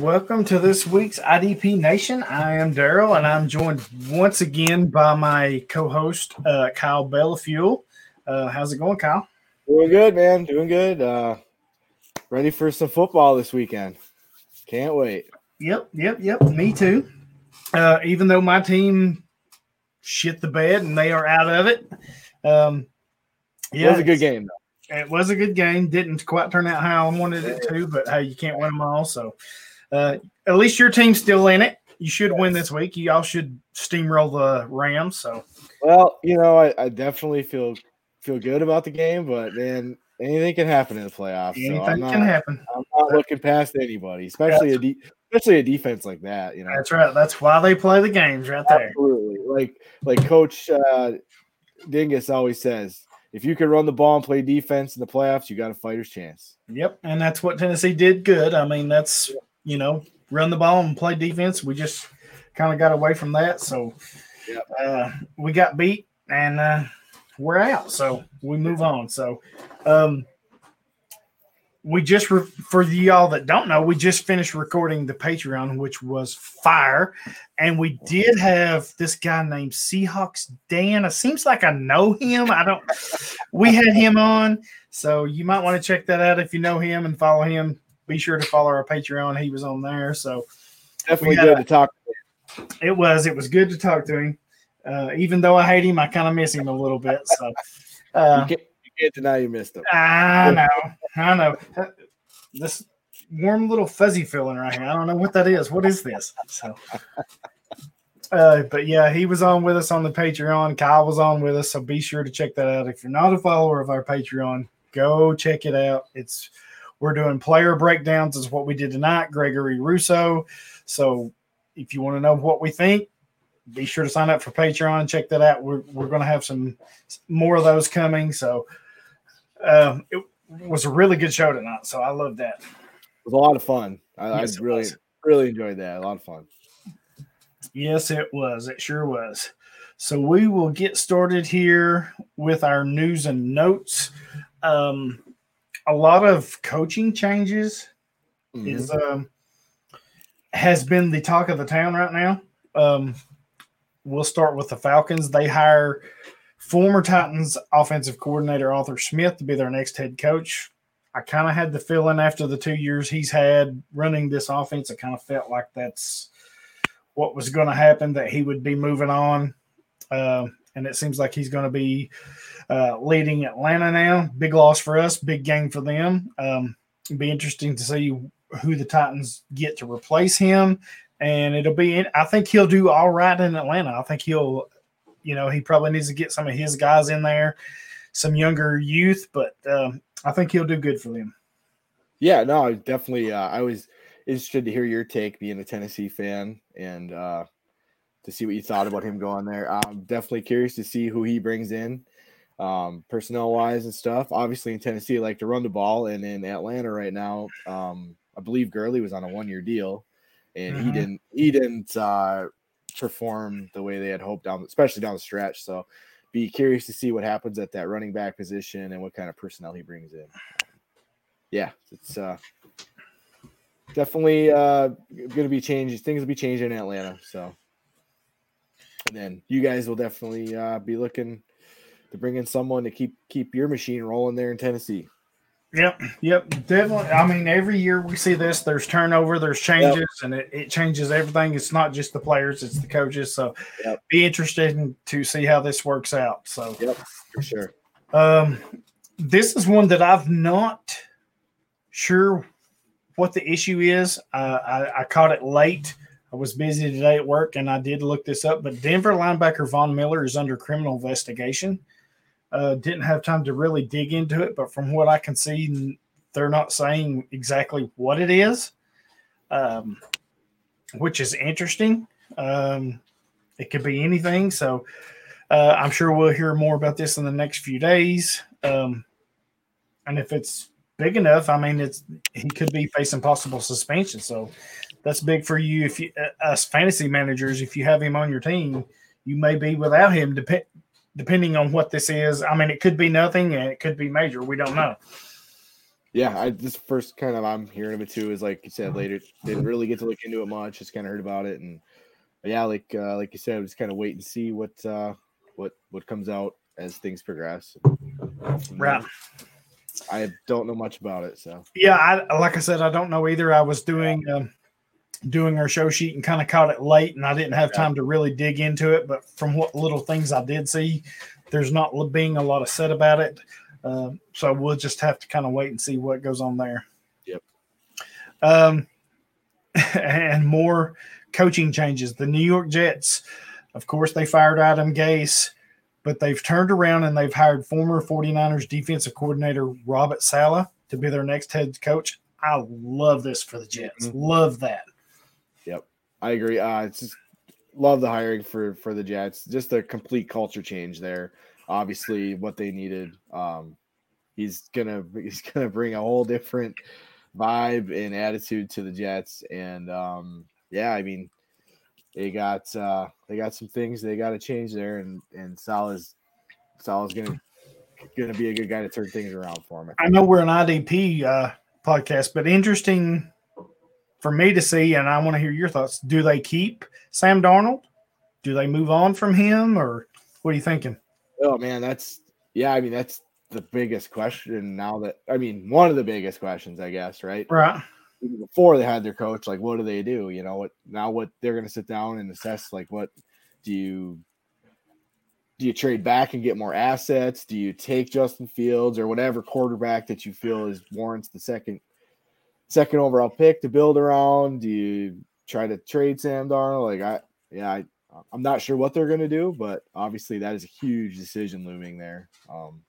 Welcome to this week's IDP Nation. I am Daryl, and I'm joined once again by my co-host uh, Kyle Bellafuel. Uh, how's it going, Kyle? Doing good, man. Doing good. Uh, ready for some football this weekend. Can't wait. Yep, yep, yep. Me too. Uh, even though my team shit the bed and they are out of it, um, It was a good game, though. it was a good game. Didn't quite turn out how I wanted it to, but hey, you can't win them all. So uh, at least your team's still in it. You should win this week. You all should steamroll the Rams. So Well, you know, I, I definitely feel feel good about the game, but man, anything can happen in the playoffs. Anything I'm not, can happen. I'm not looking past anybody, especially a de- especially a defense like that. You know, That's right. That's why they play the games right there. absolutely. Like like Coach uh, Dingus always says, if you can run the ball and play defense in the playoffs, you got a fighter's chance. Yep, and that's what Tennessee did good. I mean, that's you know, run the ball and play defense. We just kind of got away from that, so Yep. uh, we got beat, and uh, we're out. So we move on. So um, we just re- for y'all that don't know, we just finished recording the Patreon, which was fire, and we did have this guy named Seahawks Dan. It seems like I know him. I don't. We had him on. So you might want to check that out if you know him and follow him. Be sure to follow our Patreon. He was on there. So Definitely good to talk. it was it was good to talk to him. Uh, even though I hate him, I kind of miss him a little bit. So uh, You can't, you can't deny you missed them. I know, I know. This warm little fuzzy feeling right here. I don't know what that is. What is this? So uh, but yeah, he was on with us on the Patreon. Kyle was on with us, so be sure to check that out. If you're not a follower of our Patreon, go check it out. It's we're doing player breakdowns, is what we did tonight. Gregory Rousseau. So if you want to know what we think, be sure to sign up for Patreon. Check that out. We're, we're going to have some more of those coming. So um, it was a really good show tonight. So I love that. It was a lot of fun. I, Yes, I really really enjoyed that. A lot of fun. Yes, it was. It sure was. So we will get started here with our news and notes. Um, a lot of coaching changes Mhm. is um, has been the talk of the town right now. Um, we'll start with the Falcons. They hire former Titans offensive coordinator Arthur Smith to be their next head coach. I kind of had the feeling after the two years he's had running this offense, I kind of felt like that's what was going to happen, that he would be moving on. Uh, and it seems like he's going to be uh, leading Atlanta now. Big loss for us, big gain for them. Um, be interesting to see who the Titans get to replace him. And it'll be, I think he'll do all right in Atlanta. I think he'll, you know, he probably needs to get some of his guys in there, some younger youth, but um, I think he'll do good for them. Yeah, no, definitely. Uh, I was interested to hear your take, being a Tennessee fan, and uh, to see what you thought about him going there. I'm definitely curious to see who he brings in, um, personnel wise and stuff. Obviously, in Tennessee, I like to run the ball, and in Atlanta right now, um, I believe Gurley was on a one year deal, and he Mhm. didn't. He didn't uh, perform the way they had hoped down, especially down the stretch. So. Be curious to see what happens at that running back position and what kind of personnel he brings in yeah, it's uh definitely uh gonna be changed. Things will be changing in Atlanta. So then you guys will definitely uh be looking to bring in someone to keep keep your machine rolling there in Tennessee. Yep, yep, definitely. I mean, every year we see this. There's turnover, there's changes, and it, it changes everything. It's not just the players; it's the coaches. So, Yep. be interested to see how this works out. So, Yep, for sure. um, this is one that I've not sure what the issue is. Uh, I, I caught it late. I was busy today at work, and I did look this up. But Denver linebacker Von Miller is under criminal investigation. Uh, didn't have time to really dig into it, but from what I can see, they're not saying exactly what it is, um, which is interesting. Um, it could be anything. So uh, I'm sure we'll hear more about this in the next few days. Um, and if it's big enough, I mean, it's he could be facing possible suspension. So that's big for you. If you, us fantasy managers, if you have him on your team, you may be without him. Dep- depending on what this is. I mean, it could be nothing and it could be major. We don't know. Yeah, I this first kind of I'm hearing of it too is like you said later didn't really get to look into it much, just kind of heard about it and yeah, like uh, like you said, just kind of wait and see what uh, what what comes out as things progress. Right. I don't know much about it, so yeah, I like I said, I don't know either. I was doing um, doing our show sheet and kind of caught it late, and I didn't have time to really dig into it. But from what little things I did see, there's not being a lot of said about it. Uh, so we'll just have to kind of wait and see what goes on there. Yep. Um, and more coaching changes. The New York Jets, of course, they fired Adam Gase, but they've turned around and they've hired former 49ers defensive coordinator Robert Saleh to be their next head coach. I love this for the Jets. Mm-hmm. Love that. I agree. Uh, it's just love the hiring for for the Jets. Just a complete culture change there obviously what they needed. Um, he's gonna he's gonna bring a whole different vibe and attitude to the Jets, and um, yeah, I mean they got uh, they got some things they got to change there, and and Saleh's Saleh's gonna gonna be a good guy to turn things around for him. I know we're an IDP uh, podcast, but interesting for me to see, and I want to hear your thoughts. Do they keep Sam Darnold? Do they move on from him, or what are you thinking? Oh man, that's yeah. I mean, that's the biggest question now. That I mean, one of the biggest questions, I guess, right? Right. before they had their coach, like, what do they do? You know, what now? What they're going to sit down and assess, like, what do you do? You trade back and get more assets? Do you take Justin Fields or whatever quarterback that you feel is warrants the second second overall pick to build around? Do you try to trade Sam Darnold? Like, I yeah, I I'm not sure what they're going to do, but obviously that is a huge decision looming there. Um,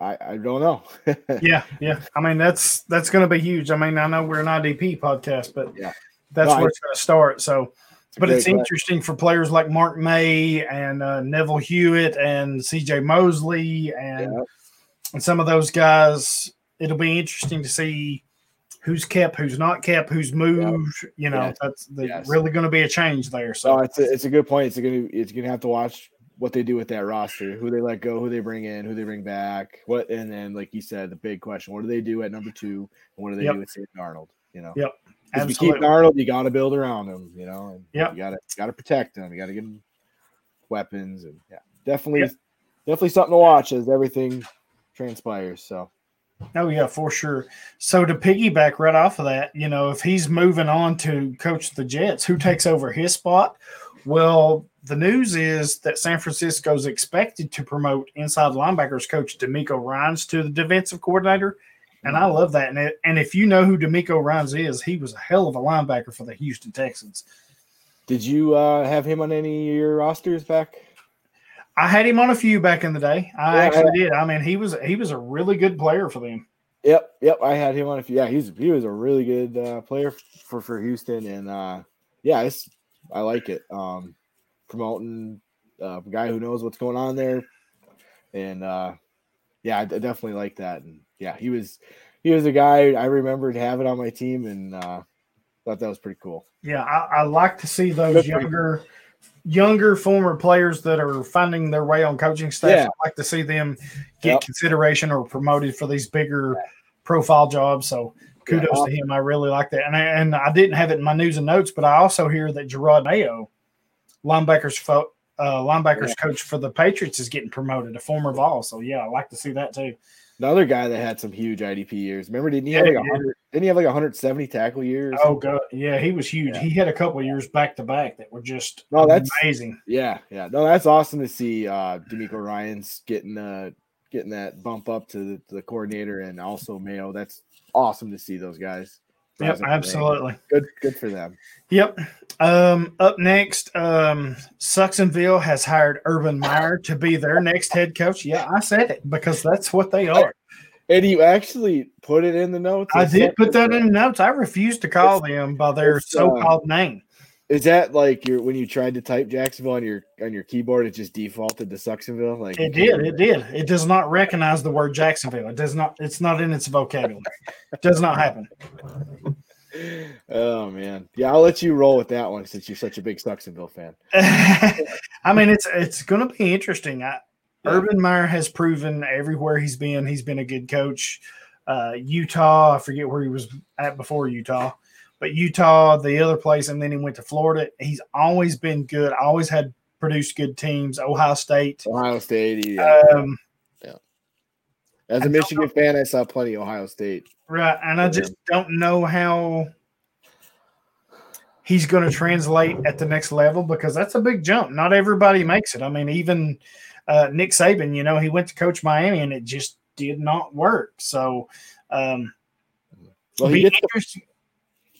I, I don't know. yeah, yeah. I mean that's that's going to be huge. I mean I know we're an IDP podcast, but yeah, that's no, where I, it's going to start. So, it's but it's interesting for players like Marcus Maye and uh, Neville Hewitt and C.J. Mosley and yeah. and some of those guys. It'll be interesting to see who's kept, who's not kept, who's moved. Yep. You know, yes. that's yes. really going to be a change there. So no, it's a, it's a good point. It's going to it's going to have to watch what they do with that roster, who they let go, who they bring in, who they bring back, what, and then like you said, the big question: what do they do at number two, and what do they yep. do with Sam Darnold? You know, yep. If you keep Darnold, you got to build around him. You know, and yep. you got to got to protect him. You got to give him weapons, and yeah, definitely, yep. definitely something to watch as everything transpires. So Oh yeah, for sure. So to piggyback right off of that, you know, if he's moving on to coach the Jets, who takes over his spot? Well, the news is that San Francisco is expected to promote inside linebackers coach DeMeco Ryans to the defensive coordinator, and I love that. And, it, and if you know who DeMeco Ryans is, he was a hell of a linebacker for the Houston Texans. Did you uh, have him on any of your rosters back? I had him on a few back in the day. I yeah, actually did. I mean, he was he was a really good player for them. Yep, yep. I had him on a few. Yeah, he's he was a really good uh, player for for Houston, and uh, yeah, it's I like it. Um, promoting uh, a guy who knows what's going on there, and uh, yeah, I definitely like that. And yeah, he was he was a guy I remembered having on my team, and uh, thought that was pretty cool. Yeah, I, I like to see those younger younger former players that are finding their way on coaching staff. Yeah. I like to see them get yep. consideration or promoted for these bigger profile jobs. So kudos yeah. to him. I really like that. And I, and I didn't have it in my news and notes, but I also hear that Jerod Mayo, linebackers fo- uh, linebackers yeah. coach for the Patriots, is getting promoted, a former Vol. So yeah, I like to see that too. Another guy that had some huge IDP years. Remember, didn't he have like yeah. Didn't he have like 170 tackle years? Oh god, yeah, he was huge. Yeah. He had a couple years back to back that were just no, that's amazing. Yeah, yeah, no, that's awesome to see. Uh, DeMeco Ryans getting uh getting that bump up to the, to the coordinator, and also Mayo. That's awesome to see those guys. Yep, absolutely. Good, good for them. Yep. Um, up next, um, Sucksonville has hired Urban Meyer to be their next head coach. Yeah, I said it because that's what they are. And you actually put it in the notes. I did put that in the notes. I refuse to call them by their uh, so-called name. Is that like your when you tried to type Jacksonville on your on your keyboard, it just defaulted to Sucksonville? Like It did. It did. It does not recognize the word Jacksonville. It does not. It's not in its vocabulary. It does not happen. Oh man, yeah, I'll let you roll with that one since you're such a big Sucksonville fan. I mean, it's it's going to be interesting. I, Yeah. Urban Meyer has proven everywhere he's been, he's been a good coach. Uh, Utah, I forget where he was at before Utah, but Utah, the other place, and then he went to Florida. He's always been good. Always had produced good teams. Ohio State. Ohio State. Yeah. Um, As a Michigan fan, I saw plenty of Ohio State. Right. And I Yeah. just don't know how he's going to translate at the next level because that's a big jump. Not everybody makes it. I mean, even uh, Nick Saban, you know, he went to coach Miami and it just did not work. So, um, Well, be he gets. The.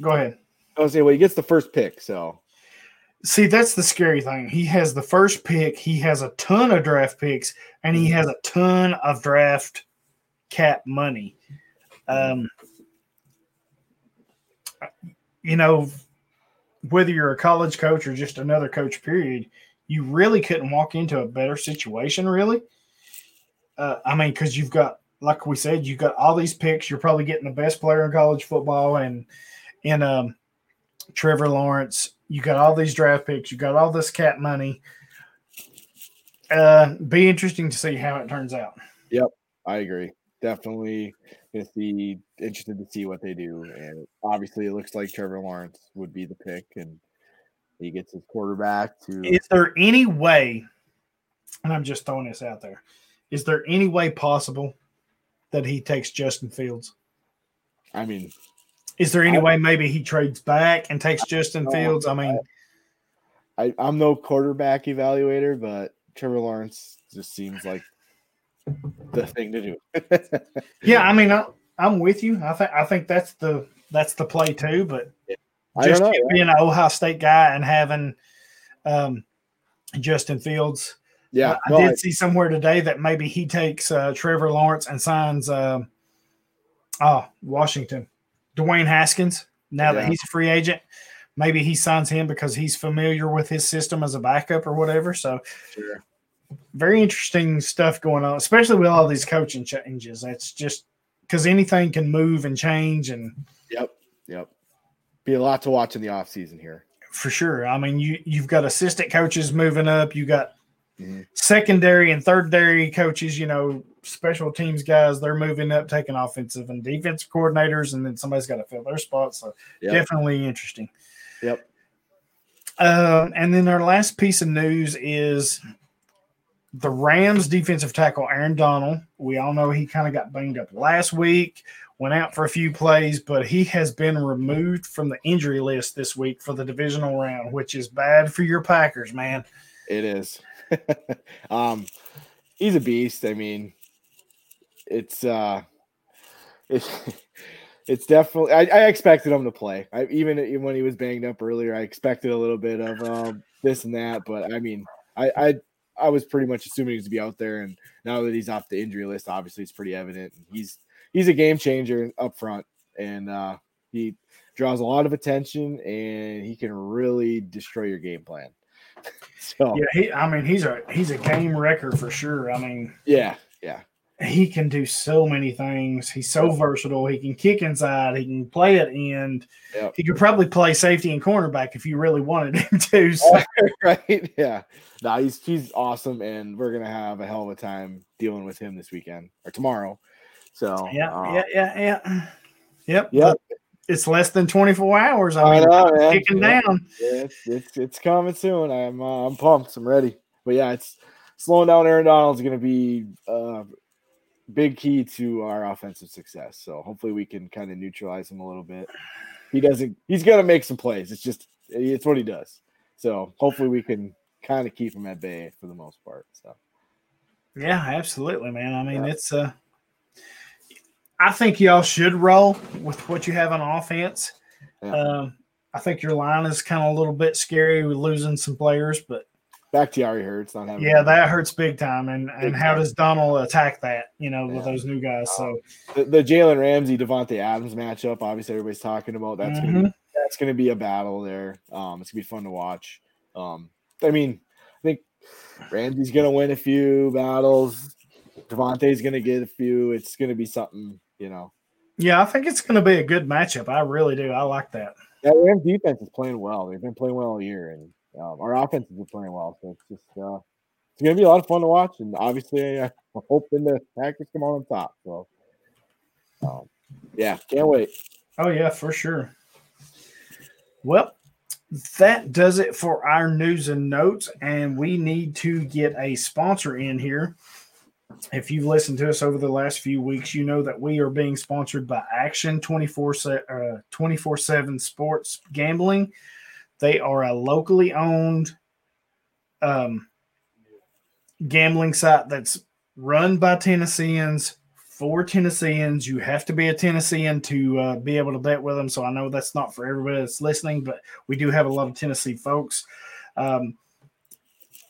Go ahead. I was saying, well, he gets the first pick, so See, that's the scary thing. He has the first pick, he has a ton of draft picks, and he has a ton of draft cap money. Um, you know, whether you're a college coach or just another coach, period, you really couldn't walk into a better situation, really. Uh, I mean, because you've got, like we said, you've got all these picks. You're probably getting the best player in college football, and in um, Trevor Lawrence. You got all these draft picks. You got all this cap money. Uh, be interesting to see how it turns out. Yep, I agree. Definitely gonna see interested to see what they do. And obviously, it looks like Trevor Lawrence would be the pick, and he gets his quarterback to. Is there any way, and I'm just throwing this out there, is there any way possible that he takes Justin Fields? I mean, Is there any I- way maybe he trades back and takes Justin Fields? I mean, I, I'm no quarterback evaluator, but Trevor Lawrence just seems like the thing to do. yeah, I mean, I, I'm with you. I think I think that's the that's the play too. But just know. being an Ohio State guy and having um, Justin Fields, Yeah, I no, did I- see somewhere today that maybe he takes uh, Trevor Lawrence and signs um oh Washington, Dwayne Haskins. Now that he's a free agent, maybe he signs him because he's familiar with his system as a backup or whatever. So sure. very interesting stuff going on, especially with all these coaching changes. That's just because anything can move and change, and Yep, yep. Be a lot to watch in the off season here. for sure. I mean, you you've got assistant coaches moving up. You got Mhm. secondary and thirdary coaches. You know, special teams guys. They're moving up, taking offensive and defensive coordinators, and then somebody's got to fill their spot. So Yep. definitely interesting. Yep. Um, and then our last piece of news is the Rams defensive tackle Aaron Donald. We all know he kind of got banged up last week, went out for a few plays, but he has been removed from the injury list this week for the divisional round, which is bad for your Packers, man. It is. um, he's a beast. I mean, it's uh, it's it's definitely. I, I expected him to play. I even even when he was banged up earlier, I expected a little bit of um, this and that. But I mean, I I I was pretty much assuming he was to be out there, and now that he's off the injury list, obviously it's pretty evident. He's he's a game changer up front, and uh, he draws a lot of attention, and he can really destroy your game plan. so Yeah, he. I mean, he's a he's a game wrecker for sure. I mean, yeah, he can do so many things. He's so versatile. He can kick inside. He can play at end. Yep. He could probably play safety and cornerback if you really wanted him to. So, right. Yeah, no, he's he's awesome, and we're gonna have a hell of a time dealing with him this weekend or tomorrow. So yeah, uh, yeah, yeah, yeah. Yep. Yep. It's less than 24 hours. I I mean, know, man. kicking Yeah. down. yeah, it's, it's it's coming soon. I'm uh, I'm pumped. I'm ready. But yeah, it's slowing down Aaron Donald's gonna be uh big key to our offensive success. So hopefully we can kind of neutralize him a little bit. He doesn't. He's gonna make some plays. It's just it's what he does. So hopefully we can kind of keep him at bay for the most part. So Yeah, absolutely, man. I mean, Yeah. it's uh I think y'all should roll with what you have on offense. Yeah. Um, I think your line is kind of a little bit scary with losing some players, but Bakhtiari hurts not having. yeah, that hurts big time. And and how time. does Donald attack that? You know, with those new guys. So the, the Jalen Ramsey Davante Adams matchup. Obviously, everybody's talking about that's gonna be Mhm. that's gonna be a battle there. Um, it's gonna be fun to watch. Um, I mean, I think Ramsey's gonna win a few battles. Davante's gonna get a few. It's gonna be something, you know. yeah, I think it's going to be a good matchup. I really do. I like that. That Rams defense is playing well. They've been playing well all year, and um, our offense been playing well. So it's just uh, it's gonna be a lot of fun to watch. And obviously, I'm hoping the Packers come on top. So, um, yeah, can't wait. Oh yeah, for sure. Well, that does it for our news and notes, and we need to get a sponsor in here. If you've listened to us over the last few weeks, you know that we are being sponsored by Action 24 uh, 24 7 Sports Gambling. They are a locally owned um, gambling site that's run by Tennesseans for Tennesseans. You have to be a Tennessean to uh, be able to bet with them. So I know that's not for everybody that's listening, but we do have a lot of Tennessee folks. Um,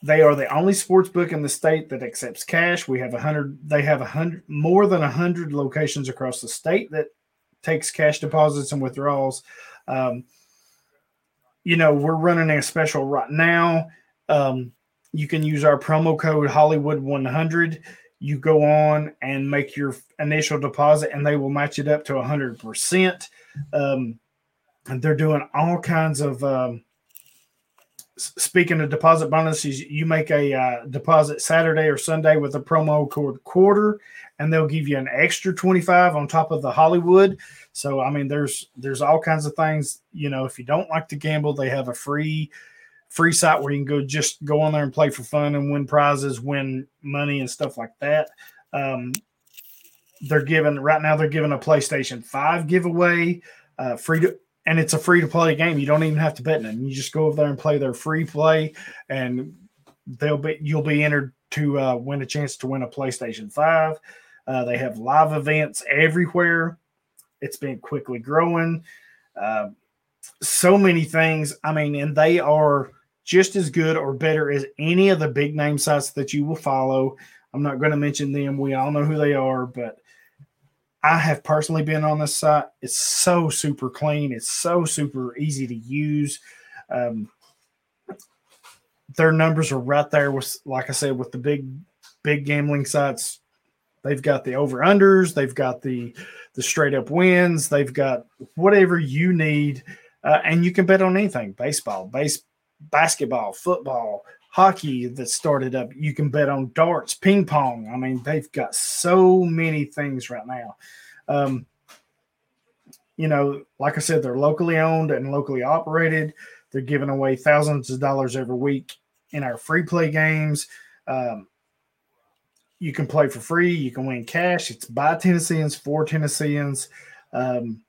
they are the only sports book in the state that accepts cash. We have a hundred. They have a hundred more than a hundred locations across the state that takes cash deposits and withdrawals. Um, you know, we're running a special right now. Um, you can use our promo code Hollywood 100 you go on and make your initial deposit and they will match it up to 100% um, and they're doing all kinds of um, speaking of deposit bonuses you make a uh, deposit saturday or sunday with a promo code quarter and they'll give you an extra 25 on top of the hollywood so i mean there's there's all kinds of things you know if you don't like to gamble they have a free free site where you can go just go on there and play for fun and win prizes, win money and stuff like that. Um, they're giving right now they're giving a PlayStation 5 giveaway, uh, free to and it's a free to play game. You don't even have to bet in it. You just go over there and play their free play, and they'll be you'll be entered to uh, win a chance to win a PlayStation 5. Uh, they have live events everywhere. It's been quickly growing. Uh, so many things. I mean, and they are just as good or better as any of the big name sites that you will follow. I'm not going to mention them. We all know who they are, but I have personally been on this site. It's so super clean. It's so super easy to use. Um, their numbers are right there with, like I said, with the big, big gambling sites. They've got the over unders. They've got the the straight up wins. They've got whatever you need, uh, and you can bet on anything: baseball, base, basketball, football, hockey that started up. You can bet on darts, ping pong. I mean, they've got so many things right now. Um, you know, like I said, they're locally owned and locally operated. They're giving away thousands of dollars every week in our free play games. Um, you can play for free. You can win cash. It's by Tennesseans for Tennesseans. Um,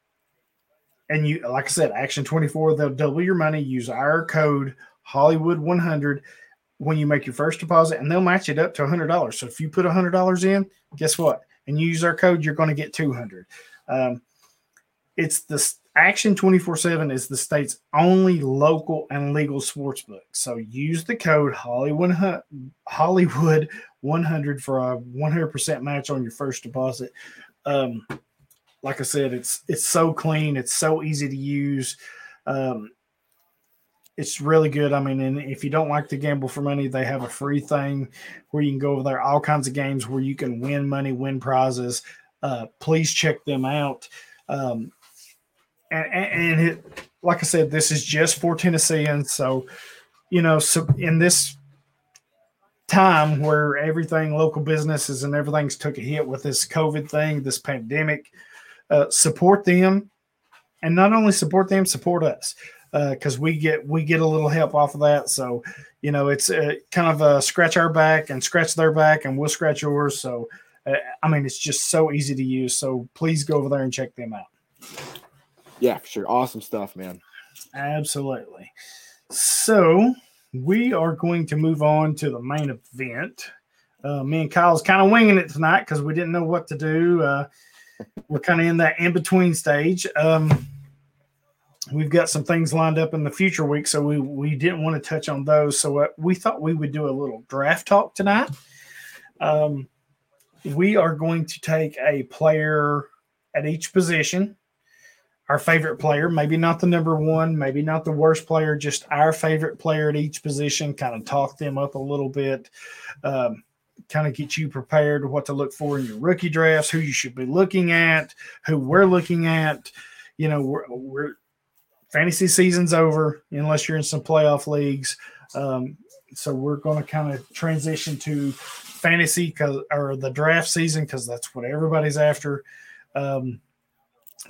and you, like I said, Action 24, they'll double your money. Use our code Hollywood 100 when you make your first deposit, and they'll match it up to $100. So if you put $100 in, guess what? And you use our code, you're going to get 200. Um, it's the Action 24 7 is the state's only local and legal sports book. So use the code Hollywood, Hollywood 100 for a 100% match on your first deposit. Um, like I said, it's it's so clean, it's so easy to use. Um, it's really good. I mean, and if you don't like to gamble for money, they have a free thing where you can go over there, all kinds of games where you can win money, win prizes. Uh, please check them out. Um, and, and it, like I said, this is just for Tennesseans. So, you know, so in this time where everything, local businesses and everything's took a hit with this COVID thing, this pandemic, uh, support them, and not only support them, support us because uh, we get we get a little help off of that. So, you know, it's uh, kind of a scratch our back and scratch their back, and we'll scratch yours. So, uh, I mean, it's just so easy to use. So, please go over there and check them out. Yeah, for sure. Awesome stuff, man. Absolutely. So we are going to move on to the main event. Uh, me and Kyle's kind of winging it tonight because we didn't know what to do. Uh, we're kind of in that in between stage. Um, we've got some things lined up in the future week, so we we didn't want to touch on those. So uh, we thought we would do a little draft talk tonight. Um, we are going to take a player at each position, our favorite player, maybe not the number one, maybe not the worst player, just our favorite player at each position. Kind of talk them up a little bit. Um, kind of get you prepared what to look for in your rookie drafts, who you should be looking at, who we're looking at. You know, we're, we're fantasy season's over unless you're in some playoff leagues. Um, so we're going to kind of transition to fantasy because or the draft season because that's what everybody's after. Um,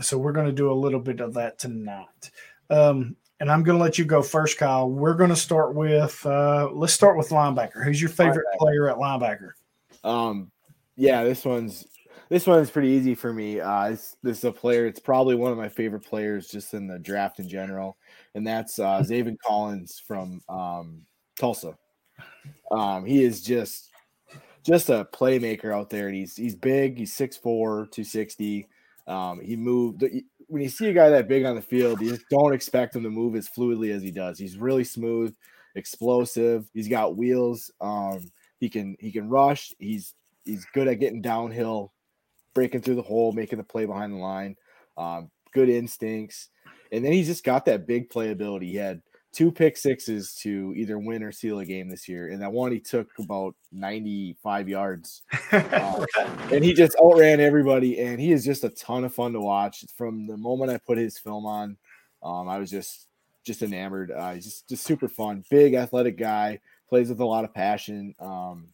so we're going to do a little bit of that tonight. Um, and I'm going to let you go first, Kyle. We're going to start with uh, let's start with linebacker. Who's your favorite linebacker. player at linebacker? Um, yeah, this one's this one's pretty easy for me. Uh, this, this is a player. It's probably one of my favorite players just in the draft in general, and that's uh, Zaven Collins from um, Tulsa. Um, he is just just a playmaker out there, and he's he's big. He's 6'4", 260. Um, he moved when you see a guy that big on the field, you just don't expect him to move as fluidly as he does. He's really smooth, explosive. He's got wheels. Um, he can he can rush. He's he's good at getting downhill, breaking through the hole, making the play behind the line. Um, good instincts, and then he's just got that big playability. He had two pick sixes to either win or seal a game this year. And that one he took about 95 yards. Uh, and he just outran everybody. And he is just a ton of fun to watch. From the moment I put his film on, um, I was just just enamored. Uh, he's just, just super fun. Big athletic guy, plays with a lot of passion. Um,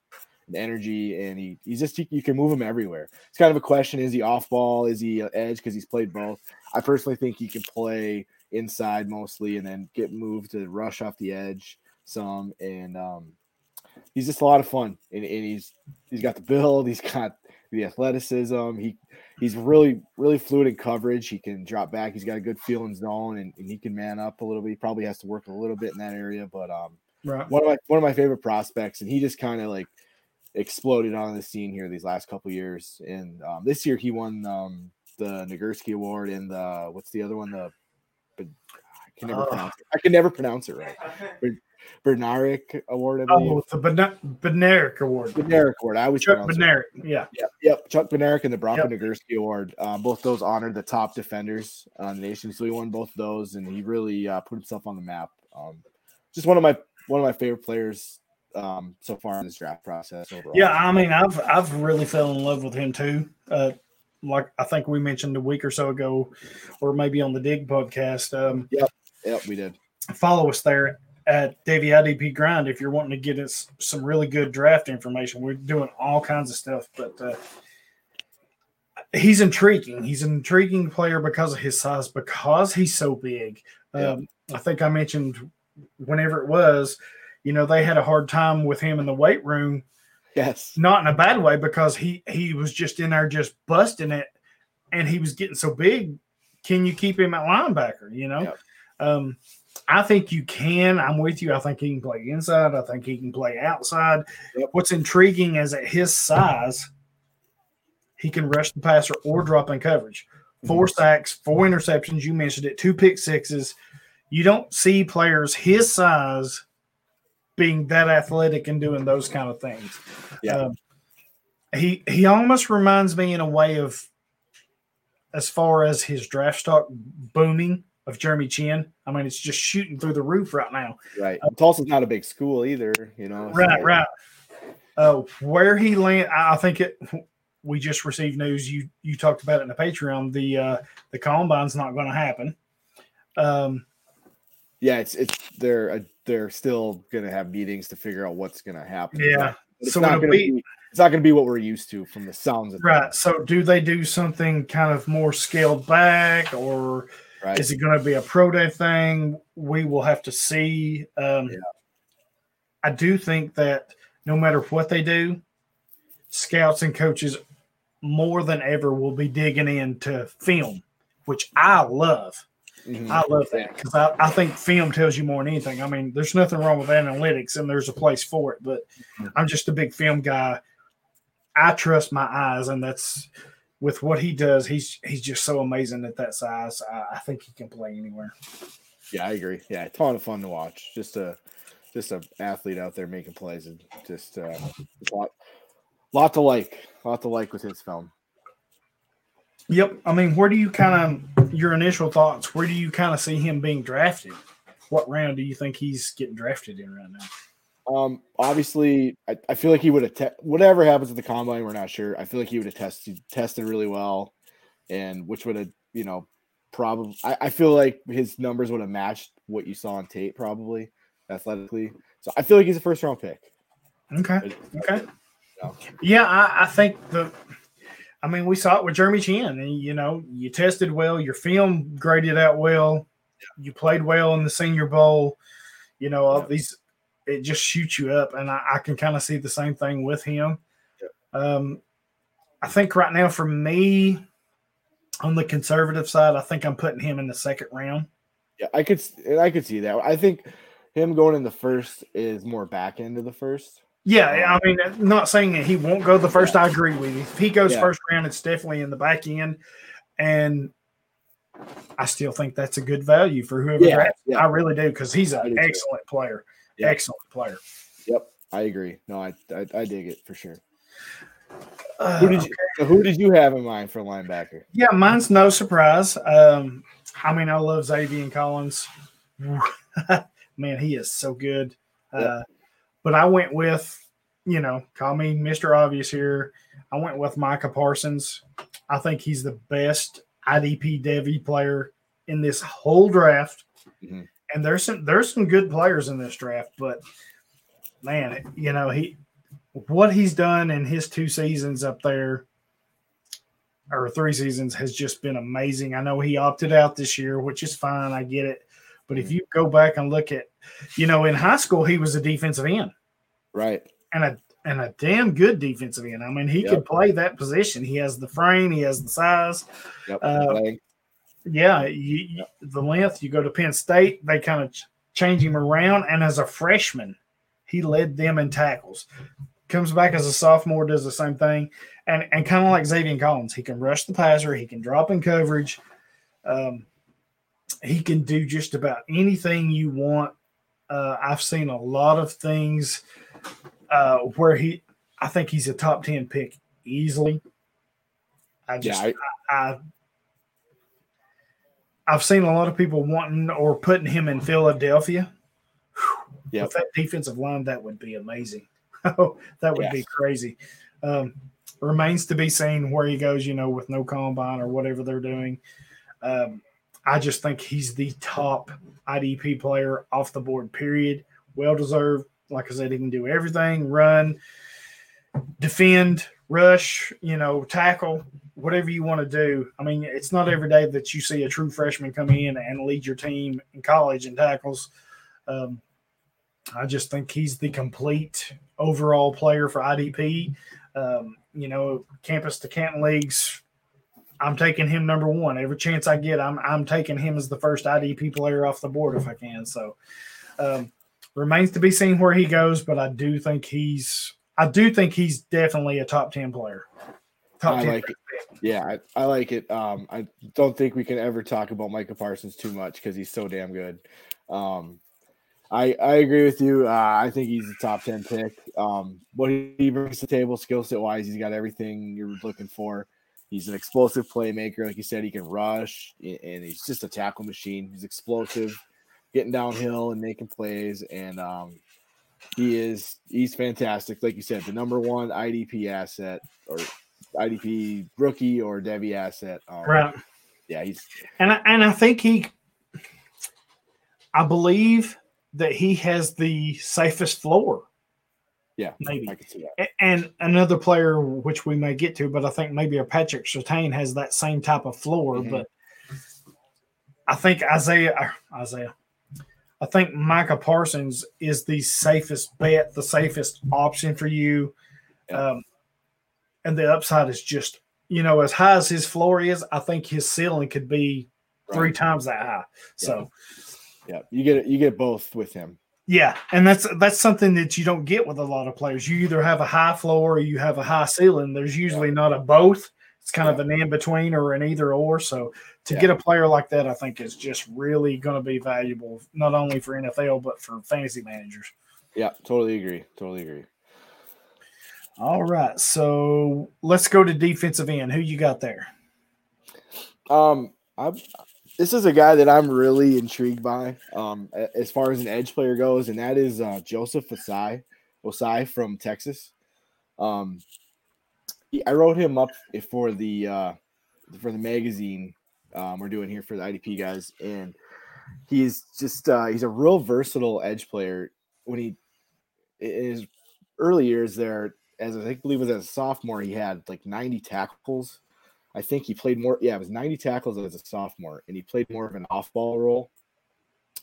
and energy, and he he's just you can move him everywhere. It's kind of a question: is he off ball? Is he edge? Because he's played both. I personally think he can play inside mostly, and then get moved to rush off the edge some. And um, he's just a lot of fun, and, and he's he's got the build, he's got the athleticism. He he's really really fluid in coverage. He can drop back. He's got a good feel in zone, and, and he can man up a little bit. He probably has to work a little bit in that area, but um, right. one of my one of my favorite prospects, and he just kind of like exploded on the scene here these last couple years. And um, this year he won um, the Nagurski Award and the what's the other one? The can never uh, pronounce it. I can never pronounce it right. Bernaric Award. I oh, the Bednarik Award. Bednarik Award. I was Chuck Bednarik. Yeah. Yep. Yep. Chuck Bednarik and the Bronco yep. Nagurski Award. Um, both those honored the top defenders on the nation. So he won both those, and he really uh, put himself on the map. Um, just one of my one of my favorite players um, so far in this draft process overall. Yeah, I mean, I've I've really fell in love with him too. Uh, like I think we mentioned a week or so ago, or maybe on the Dig podcast. Um, yep, yep, we did. Follow us there at Davy IDP Grind if you're wanting to get us some really good draft information. We're doing all kinds of stuff, but uh, he's intriguing. He's an intriguing player because of his size, because he's so big. Um, I think I mentioned whenever it was, you know, they had a hard time with him in the weight room Yes. Not in a bad way because he he was just in there just busting it and he was getting so big. Can you keep him at linebacker? You know? Yep. Um, I think you can. I'm with you. I think he can play inside. I think he can play outside. Yep. What's intriguing is at his size, he can rush the passer or drop in coverage. 4 mm-hmm. sacks, four interceptions. You mentioned it. Two pick sixes. You don't see players his size being that athletic and doing those kind of things. Yeah. Um, he he almost reminds me in a way of as far as his draft stock booming of Jeremy Chinn. I mean, it's just shooting through the roof right now. Right. Uh, Tulsa's not a big school either, you know. Right, so. right. Uh, where he land, I think it. We just received news. You you talked about it in the Patreon. The uh, the combine's not going to happen. Um, yeah, it's it's they're they're still going to have meetings to figure out what's going to happen. Yeah. It's so not going to be it's not going to be what we're used to from the sounds of right. So do they do something kind of more scaled back, or right. is it going to be a pro day thing? We will have to see. Um, yeah. I do think that no matter what they do, scouts and coaches more than ever will be digging into film, which I love. Mm-hmm. I love that because I, I think film tells you more than anything. I mean, there's nothing wrong with analytics and there's a place for it, but mm-hmm. I'm just a big film guy. I trust my eyes, and that's with what he does, he's he's just so amazing at that size. I, I think he can play anywhere. Yeah, I agree. Yeah, it's a ton of fun to watch. Just a just a athlete out there making plays and just uh, a lot, lot to like, lot to like with his film. Yep. I mean, where do you kind of your initial thoughts? Where do you kind of see him being drafted? What round do you think he's getting drafted in right now? Um, obviously, I, I feel like he would have te- whatever happens at the combine. We're not sure. I feel like he would have tested tested really well, and which would have you know probably. I, I feel like his numbers would have matched what you saw on tape probably athletically. So I feel like he's a first round pick. Okay. Okay. Yeah. Yeah, I, I think the. I mean, we saw it with Jeremy Chinn, and you know, you tested well, your film graded out well, you played well in the Senior Bowl. You know, all Yeah. these it just shoots you up, and I, I can kind of see the same thing with him. Um, I think right now for me, on the conservative side, I think I'm putting him in the second round. Yeah, I could and I could see that. I think him going in the first is more back end of the first. Yeah, I mean, not saying that he won't go the first. I agree with you. If he goes Yeah. first round, it's definitely in the back end, and I still think that's a good value for whoever Yeah, yeah. I really do because he's an excellent player. Yeah. Excellent player. Yep, I agree. No, I I, I dig it for sure. Uh, Who did you so who did you have in mind for linebacker? Yeah, mine's no surprise. Um, I mean, I love Xavier Collins. Man, he is so good. Uh, but I went with, you know, call me Mr. Obvious here. I went with Micah Parsons. I think he's the best IDP Devy player in this whole draft. Mhm. And there's some there's some good players in this draft, but man, you know, he what he's done in his two seasons up there or three seasons has just been amazing. I know he opted out this year, which is fine. I get it. But if you go back and look at, you know, in high school, he was a defensive end Right. and a and a damn good defensive end. I mean, he Yep. could play that position. He has the frame, he has the size. Yep. Uh. Yeah, you, the length. You go to Penn State, they kind of ch- change him around. And as a freshman, he led them in tackles. Comes back as a sophomore, does the same thing, and and kind of like Xavier Collins, he can rush the passer, he can drop in coverage, um, he can do just about anything you want. Uh, I've seen a lot of things uh, where he, I think he's a top ten pick easily. I yeah, just I, I I've seen a lot of people wanting or putting him in Philadelphia. With that defensive line, that would be amazing. Oh, that would be crazy. Um, remains to be seen where he goes, you know, with no combine or whatever they're doing. Um, I just think he's the top IDP player off the board, period. Well deserved. Like I said, he can do everything run, defend, rush, you know, tackle, whatever you want to do. I mean, it's not every day that you see a true freshman come in and lead your team in college in tackles. Um, I just think he's the complete overall player for IDP. Um, you know, campus to Canton leagues. I'm taking him number one every chance I get. I'm I'm taking him as the first IDP player off the board if I can. So, um, remains to be seen where he goes, but I do think he's I do think he's definitely a top ten player. Top I 10 like it. Yeah, I, I like it. Um, I don't think we can ever talk about Micah Parsons too much because he's so damn good. Um, I I agree with you. Uh, I think he's a top ten pick. Um, what he brings to the table, skill set wise, he's got everything you're looking for. He's an explosive playmaker, like you said. He can rush, and he's just a tackle machine. He's explosive, getting downhill and making plays, and um, he is he's fantastic. Like you said, the number one IDP asset or IDP rookie or Devy asset. Um, Right. Yeah, he's And I, and I think he, I believe that he has the safest floor. yeah. Maybe. I can see that. And another player, which we may get to, but I think maybe a Patrick Surtain has that same type of floor. Mhm. But I think Isaiah, uh, Isaiah, I think Micah Parsons is the safest bet, the safest option for you. Um, and the upside is just, you know, as high as his floor is, I think his ceiling could be three Right. times that high. So, Yeah, you get you get both with him. yeah, and that's that's something that you don't get with a lot of players. You either have a high floor or you have a high ceiling. There's usually not a both. It's kind of an in between or an either or. So to Yeah. get a player like that, I think is just really going to be valuable, not only for NFL but for fantasy managers. Yeah, totally agree. Totally agree. All right, so let's go to defensive end. Who you got there? Um, I'm, this is a guy that I'm really intrigued by, um, as far as an edge player goes, and that is uh, Joseph Ossai, Ossai from Texas. Um, I wrote him up for the uh, for the magazine um, we're doing here for the IDP guys, and he's just uh, he's a real versatile edge player. When he in his early years there, as I believe was as a sophomore, he had like 90 tackles. I think he played more. Yeah, it was 90 tackles as a sophomore, and he played more of an off-ball role.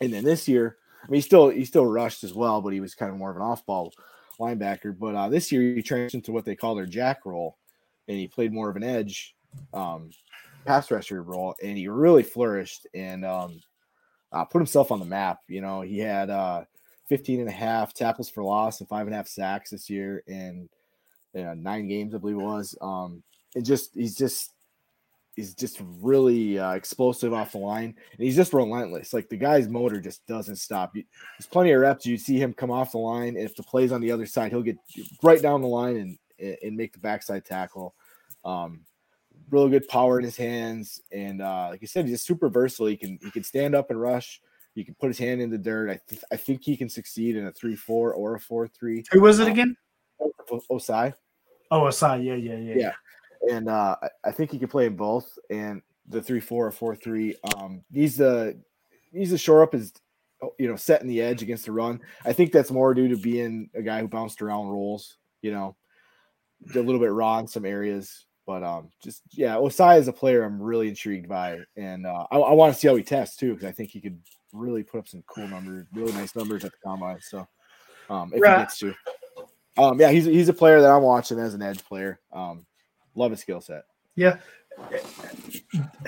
And then this year, I mean, he still he still rushed as well, but he was kind of more of an off-ball linebacker. But uh, this year, he transitioned to what they call their jack role, and he played more of an edge um, pass rusher role, and he really flourished and um, uh, put himself on the map. You know, he had uh, 15 and a half tackles for loss and five and a half sacks this year, and you know, nine games, I believe it was. Um, and just he's just he's just really uh, explosive off the line, and he's just relentless. Like the guy's motor just doesn't stop. You- There's plenty of reps. You see him come off the line, and if the play's on the other side, he'll get right down the line and and make the backside tackle. Um, really good power in his hands, and uh, like I said, he's just super versatile. He can he can stand up and rush. He can put his hand in the dirt. I th- I think he can succeed in a three four or a four three. Who was it again? Ossai. Oh, Ossai. Yeah, yeah, yeah. Yeah. and uh, I- I think he can play in both. And the three four or four three. Um, he's the he's the shore up his you know setting the edge against the run. I think that's more due to being a guy who bounced around roles. You know, a little bit raw in some areas. But um, just yeah, Ossai is a player I'm really intrigued by, and uh, I, I want to see how he tests too because I think he could really put up some cool numbers, really nice numbers at the combine. So, um, if Right. he gets to, um, yeah, he's he's a player that I'm watching as an edge player. Um, love his skill set. Yeah.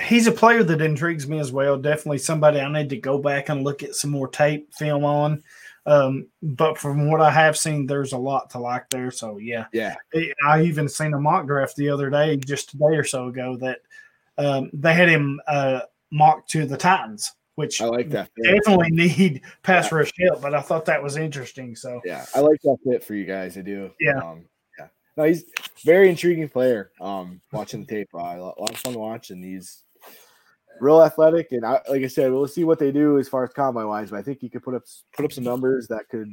He's a player that intrigues me as well. Definitely somebody I need to go back and look at some more tape film on. Um, but from what I have seen, there's a lot to like there. So yeah, Yeah, I even seen a mock draft the other day, just a day or so ago, that um, they had him uh, mocked to the Titans, which I like that. fit. definitely need pass rush help. But I thought that was interesting. So Yeah, I like that fit for you guys. I do. Yeah. Um, yeah. No, he's a very intriguing player. Um, watching the tape, uh, a lot of fun watching. he's real athletic. And I, like I said, we'll see what they do as far as combine wise. But I think he could put up put up some numbers that could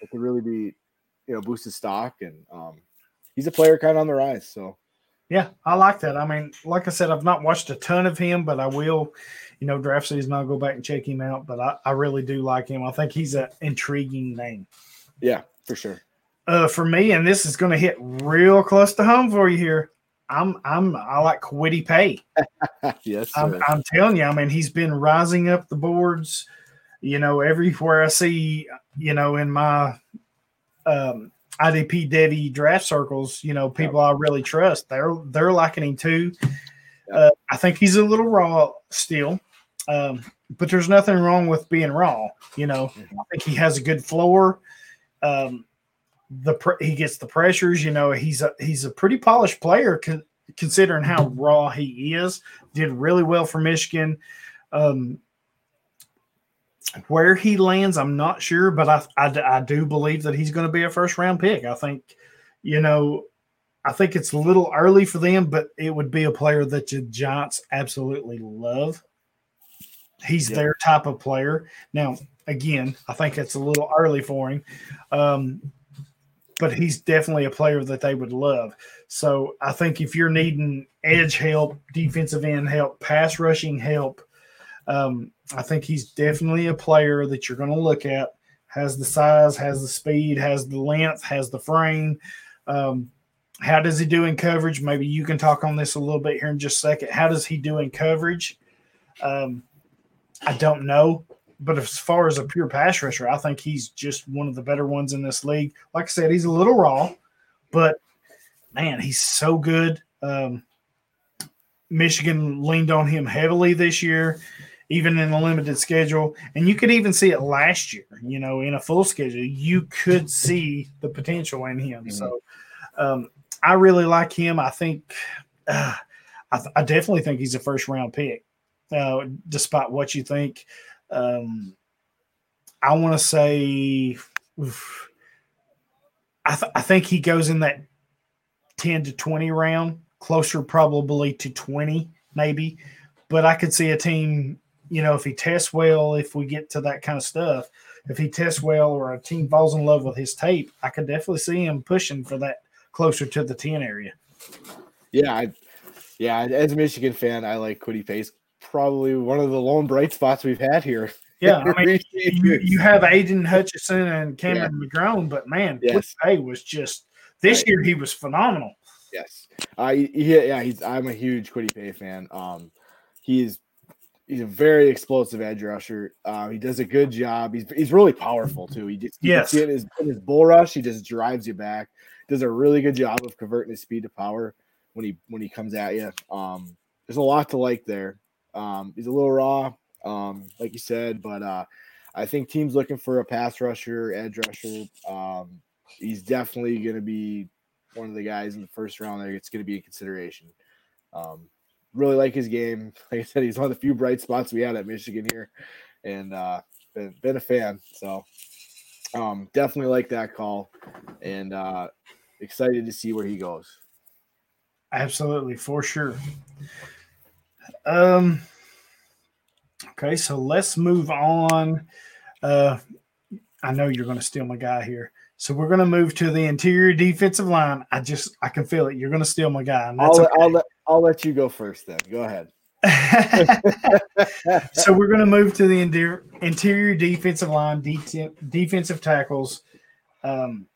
that could really be, you know, boost his stock. And um, he's a player kind of on the rise. So Yeah, I like that. I mean, like I said, I've not watched a ton of him, but I will, you know, draft season, I'll go back and check him out. But I, I really do like him. I think he's an intriguing name. yeah, for sure. Uh, for me, and this is going to hit real close to home for you here. I'm, I'm, I like Kwity Paye. yes, I'm. I'm telling you, I mean, he's been rising up the boards. You know, everywhere I see, you know, in my um, IDP Devy draft circles, you know, people I really trust, they're they're liking him too. Uh, I think he's a little raw still, um, but there's nothing wrong with being raw. You know, I think he has a good floor. Um, the pr- he gets the pressures. You know, he's a he's a pretty polished player con- considering how raw he is. Did really well for Michigan. Um, where he lands, I'm not sure, but I, I, I do believe that he's going to be a first round pick. I think, you know, I think it's a little early for them, but it would be a player that the Giants absolutely love. He's Yeah. their type of player. Now, again, I think it's a little early for him, um, but he's definitely a player that they would love. So I think if you're needing edge help, defensive end help, pass rushing help, um, I think he's definitely a player that you're going to look at. Has the size, has the speed, has the length, has the frame. Um, how does he do in coverage? Maybe you can talk on this a little bit here in just a second. How does he do in coverage? Um, I don't know, but as far as a pure pass rusher, I think he's just one of the better ones in this league. Like I said, he's a little raw, but man, he's so good. Um, Michigan leaned on him heavily this year, even in a limited schedule. And you could even see it last year, you know, in a full schedule. You could see the potential in him. Mhm. So um, I really like him. I think uh, I, th- I definitely think he's a first round pick, uh, despite what you think. Um, I want to say, oof, I, th- I think he goes in that 10 to 20 round, closer probably to 20, maybe. But I could see a team, you know, if he tests well, if we get to that kind of stuff, if he tests well or a team falls in love with his tape, I could definitely see him pushing for that closer to the 10 area. Yeah, I, yeah. As a Michigan fan, I like Kwity Pace. Probably one of the lone bright spots we've had here. Yeah, I mean, you, you have Aidan Hutchinson and Cameron yeah. McGrone, but man, yes. Paye was just this right. year he was phenomenal. Yes, uh, he, yeah, he's. I'm a huge Kwity Paye fan. Um, he's he's a very explosive edge rusher. Uh, he does a good job. He's he's really powerful too. He just yes. in his, in his bull rush, he just drives you back. Does a really good job of converting his speed to power when he when he comes at you. Um, there's a lot to like there. Um, he's a little raw, um, like you said, but uh, I think teams looking for a pass rusher, edge rusher. Um, he's definitely going to be one of the guys in the first round there. It's going to be a consideration. Really like his game. Like I said, he's one of the few bright spots we had at Michigan here, and uh, been been a fan. So um, definitely like that call, and uh, excited to see where he goes. Absolutely, for sure. Um. Okay, so let's move on. Uh, I know you're going to steal my guy here. So we're going to move to the interior defensive line. I just I can feel it. You're going to steal my guy. I'll, okay. I'll, let I'll let you go first. Then go ahead. so we're going to move to the interior, interior defensive line, de- defensive tackles. Um,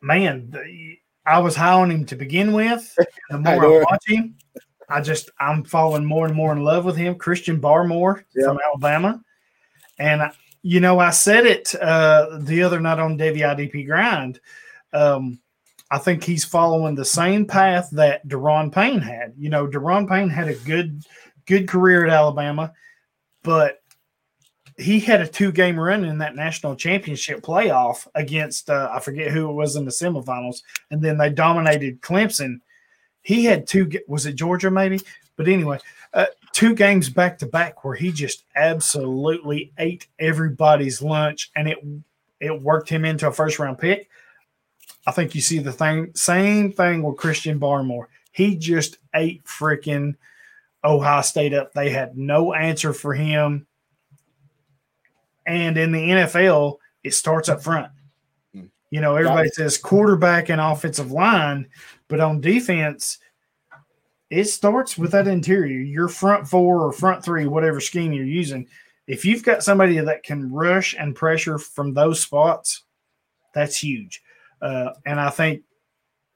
man, the, I was high on him to begin with. The more I, I watch him, I just I'm falling more and more in love with him. Christian Barmore yep. from Alabama, and you know, I said it uh, the other night on Devy IDP Grind. Um, I think he's following the same path that Daron Payne had. You know, Daron Payne had a good, good career at Alabama, but he had a two game run in that national championship playoff against uh, I forget who it was in the semifinals, and then they dominated Clemson. He had two. Was it Georgia maybe? But anyway, uh, two games back to back where he just absolutely ate everybody's lunch, and it it worked him into a first round pick. I think you see the thing, same thing with Christian Barmore. He just ate freaking Ohio State up. They had no answer for him. And in the NFL, it starts up front. Hmm. You know, everybody says quarterback and offensive line, but on defense, it starts with that interior, your front four or front three, whatever scheme you're using. If you've got somebody that can rush and pressure from those spots, that's huge. Uh, and I think,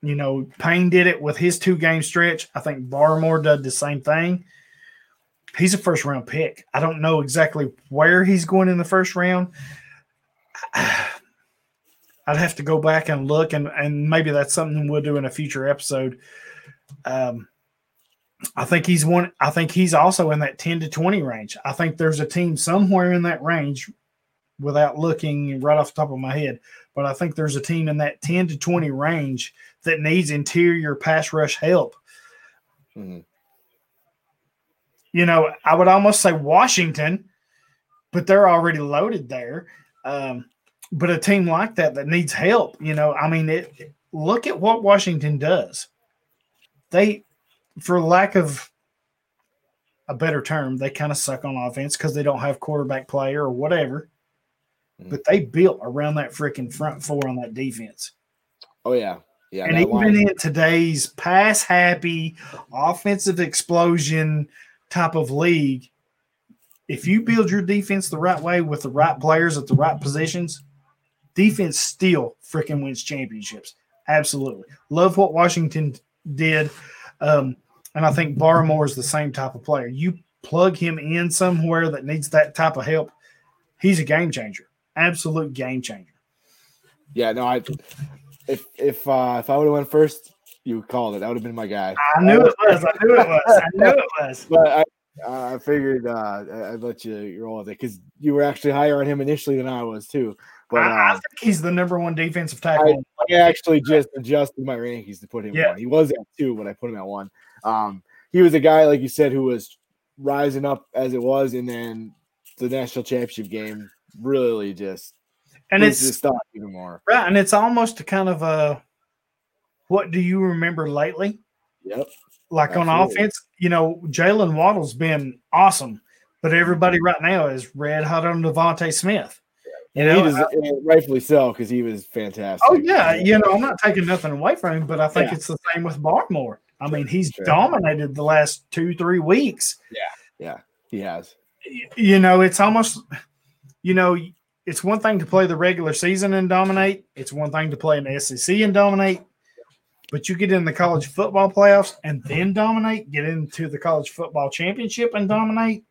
you know, Payne did it with his two game stretch. I think Barmore did the same thing. He's a first round pick. I don't know exactly where he's going in the first round. I'd have to go back and look, and, and maybe that's something we'll do in a future episode. Um, I think he's one. I think he's also in that 10 to 20 range. I think there's a team somewhere in that range without looking right off the top of my head, but I think there's a team in that 10 to 20 range that needs interior pass rush help. Mm-hmm. You know, I would almost say Washington, but they're already loaded there. Um, but a team like that that needs help, you know, I mean, it, look at what Washington does. They for lack of a better term, they kind of suck on offense because they don't have quarterback play or whatever. Mm-hmm. But they built around that freaking front four on that defense. Oh yeah, yeah. And even line. in today's pass happy offensive explosion type of league, if you build your defense the right way with the right players at the right positions, defense still freaking wins championships. Absolutely. Love what Washington did. Um, and I think Barmore is the same type of player. You plug him in somewhere that needs that type of help, he's a game changer. Absolute game changer. Yeah, no, I if if uh if I would have went first, you called it. That would have been my guy. I knew it was. I knew it was. I knew it was. But I, I figured uh, I'd let you roll with it because you were actually higher on him initially than I was too. But I, I uh, think he's the number one defensive tackle. I actually just adjusted my rankings to put him Yeah. one. He was at two when I put him at one. Um, he was a guy, like you said, who was rising up as it was, and then the national championship game really just and it's stock even more. right, and it's almost a kind of a what do you remember lately? Yep. Like on offense, you know, Jaylen Waddle's been awesome, but everybody mm-hmm. right now is red hot on DeVonta Smith. You And know, he and rightfully so because he was fantastic. Oh yeah, you know, I'm not taking nothing away from him, but I think Yeah. it's the same with Barmore. I mean, he's Sure. dominated the last two, three weeks. Yeah, yeah, he has. You know, it's almost, you know, it's one thing to play the regular season and dominate. It's one thing to play in the SEC and dominate. But you get in the college football playoffs and then dominate, get into the college football championship and dominate.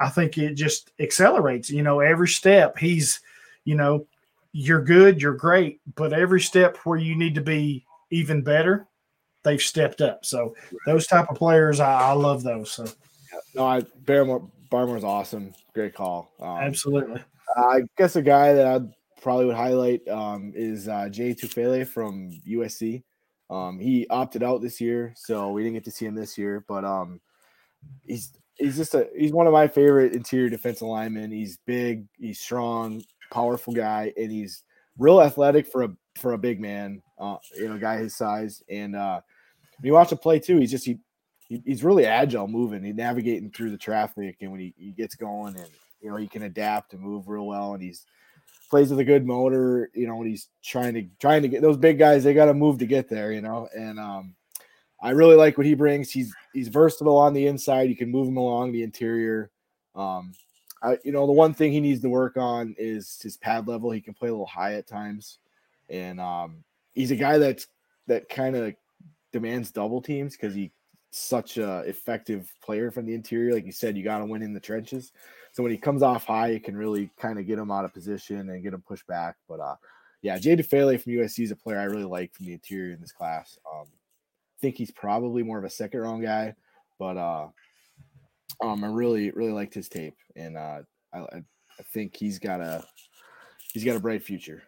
I think it just accelerates. You know, every step he's, you know, you're good, you're great, but every step where you need to be even better, they've stepped up. So those type of players, I, I love those. So No, I Barrymore Barmore's awesome. Great call. Um, absolutely. I guess a guy that I probably would highlight um, is uh, Jay Tufele from USC. Um, he opted out this year, so we didn't get to see him this year. But um, he's he's just a he's one of my favorite interior defensive linemen. He's big, he's strong, powerful guy, and he's real athletic for a for a big man. Uh, you know, a guy his size. And uh, when you watch him play too, he's just he, he he's really agile, moving, he's navigating through the traffic, and when he, he gets going, and you know he can adapt and move real well, and he's plays with a good motor. You know, when he's trying to trying to get those big guys, they got to move to get there. You know, and um, I really like what he brings. He's he's versatile on the inside. You can move him along the interior. Um, I, you know, the one thing he needs to work on is his pad level. He can play a little high at times, and um, he's a guy that's that kind of demands double teams because he's such a effective player from the interior. Like you said, you got to win in the trenches. So when he comes off high, it can really kind of get him out of position and get him pushed back. But uh, yeah, Jay Tufele from USC is a player I really like from the interior in this class. Um, I think he's probably more of a second round guy, but uh, um, I really really liked his tape, and uh, I, I I think he's got a he's got a bright future.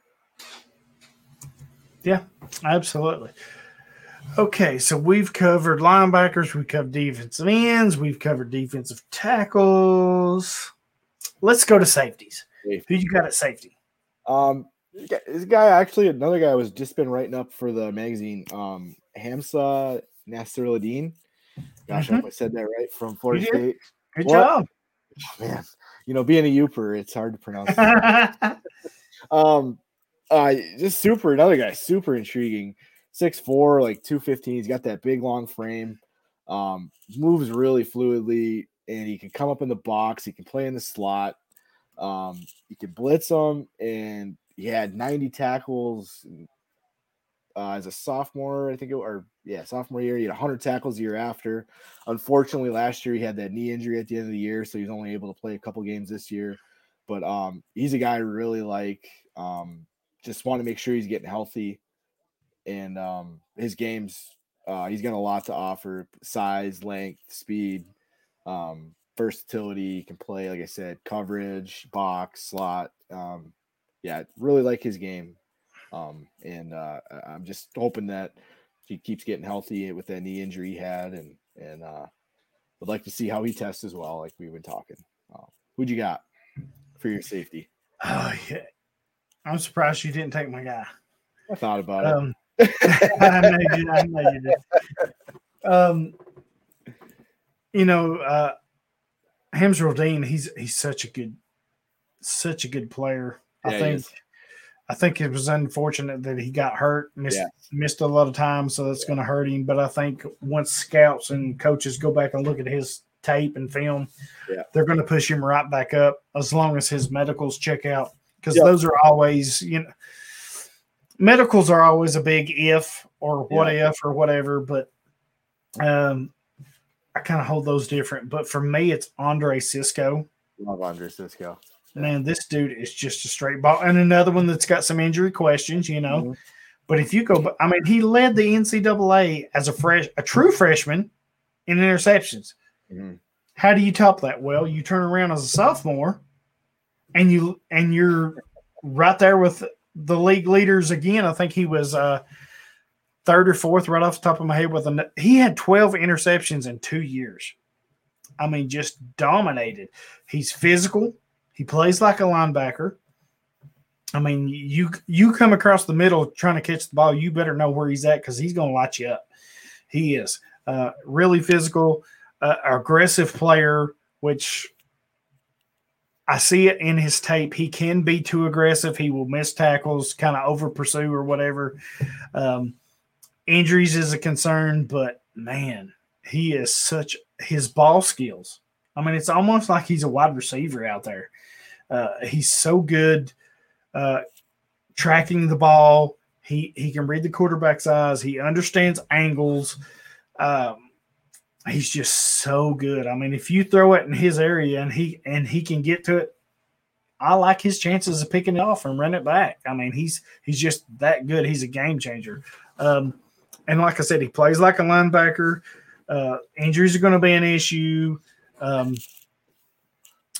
Yeah, absolutely. Okay, so we've covered linebackers, we've covered defensive ends, we've covered defensive tackles. Let's go to safeties. Who you got at safety? Um, this guy- actually another guy was just been writing up for the magazine. Um, Hamsah Nasirildeen. Gosh, I hope I said that right from Florida Mm-hmm. State. Good What? job. Man, you know, being a Yooper, it's hard to pronounce. um, uh, just super. Another guy, super intriguing. Six four, like two fifteen. He's got that big long frame. Um, moves really fluidly, and he can come up in the box. He can play in the slot. Um, you can blitz him, and he had ninety tackles uh, as a sophomore. I think it or yeah, sophomore year. He had hundred tackles the year after. Unfortunately, last year he had that knee injury at the end of the year, so he's only able to play a couple games this year. But um, he's a guy I really like. Um, just want to make sure he's getting healthy, and um, his games. Uh, he's got a lot to offer: size, length, speed, um, versatility. He can play, like I said, coverage, box, slot. Um, yeah, really like his game. Um, and uh, I'm just hoping that he keeps getting healthy with that knee injury he had, and and uh, would like to see how he tests as well, like we've been talking. Uh, who'd you got for your safety? Oh, yeah. I'm surprised you didn't take my guy. I thought about Um, I know you. I know you did. Um, you know, uh, Dean, he's he's such a good, such a good player. Yeah, I think. I think it was unfortunate that he got hurt, missed Yeah. missed a lot of time, so that's going to hurt him. But I think once scouts and coaches go back and look at his tape and film, Yeah. they're going to push him right back up as long as his medicals check out because Yeah. those are always you know medicals are always a big if or what if or whatever. But um, I kind of hold those different. But for me, it's Andre Cisco. Love Andre Cisco. Man, this dude is just a straight ball. And another one that's got some injury questions, you know. Mhm. But if you go, I mean, he led the NCAA as a fresh, a true freshman in interceptions. Mhm. How do you top that? Well, you turn around as a sophomore, and you and you're right there with the league leaders again. I think he was uh, third or fourth, right off the top of my head. With a he had twelve interceptions in two years. I mean, just dominated. He's physical. He plays like a linebacker. I mean, you you come across the middle trying to catch the ball, you better know where he's at because he's going to light you up. He is uh, really physical, uh, aggressive player, which I see it in his tape. He can be too aggressive. He will miss tackles, kind of over pursue or whatever. Um, injuries is a concern, but man, he is such his ball skills. I mean, it's almost like he's a wide receiver out there. Uh, he's so good uh, tracking the ball. He he can read the quarterback's eyes. He understands angles. Um, he's just so good. I mean, if you throw it in his area and he and he can get to it, I like his chances of picking it off and run it back. I mean, he's he's just that good. He's a game changer. Um, and like I said, he plays like a linebacker. Uh, injuries are going to be an issue. Um,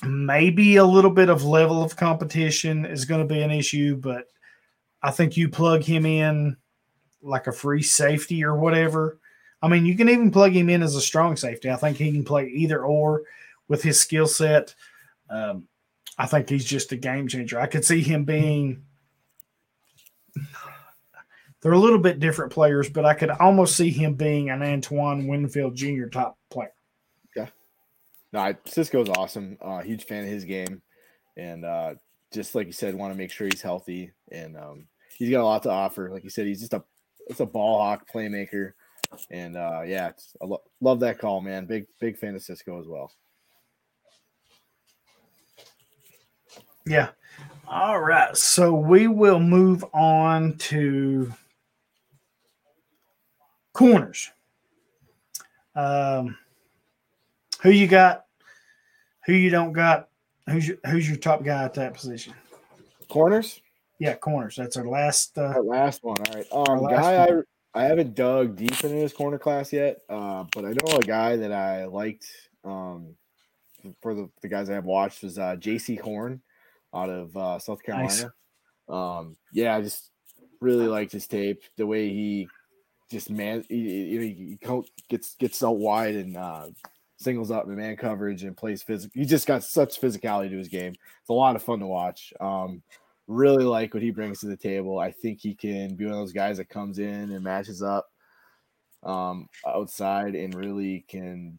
maybe a little bit of level of competition is going to be an issue, but I think you plug him in like a free safety or whatever. I mean, you can even plug him in as a strong safety. I think he can play either or with his skill set. Um, I think he's just a game changer. I could see him being. They're a little bit different players, but I could almost see him being an Antoine Winfield Jr. type player. Yeah. No, Cisco's awesome. Uh, huge fan of his game, and uh, just like you said, want to make sure he's healthy, and um, he's got a lot to offer. Like you said, he's just a it's a ball hawk playmaker, and uh, yeah, I lo- love that call, man. Big big fan of Cisco as well. Yeah. All right. So we will move on to corners. Um, who you got? Who you don't got? Who's your, who's your top guy at that position? Corners. Yeah, corners. That's our last. Uh, That last one. All right. Um, guy, one. I haven't dug deep into his corner class yet, uh, but I know a guy that I liked. Um, for the, the guys I have watched was uh, Jaycee Horn out of uh, South Nice. Carolina. Um, yeah, I just really liked his tape. The way he just man, he, he, he co- gets gets out wide and uh, singles up in man coverage and plays physical. He just got such physicality to his game. It's a lot of fun to watch. Um, really like what he brings to the table. I think he can be one of those guys that comes in and matches up um, outside and really can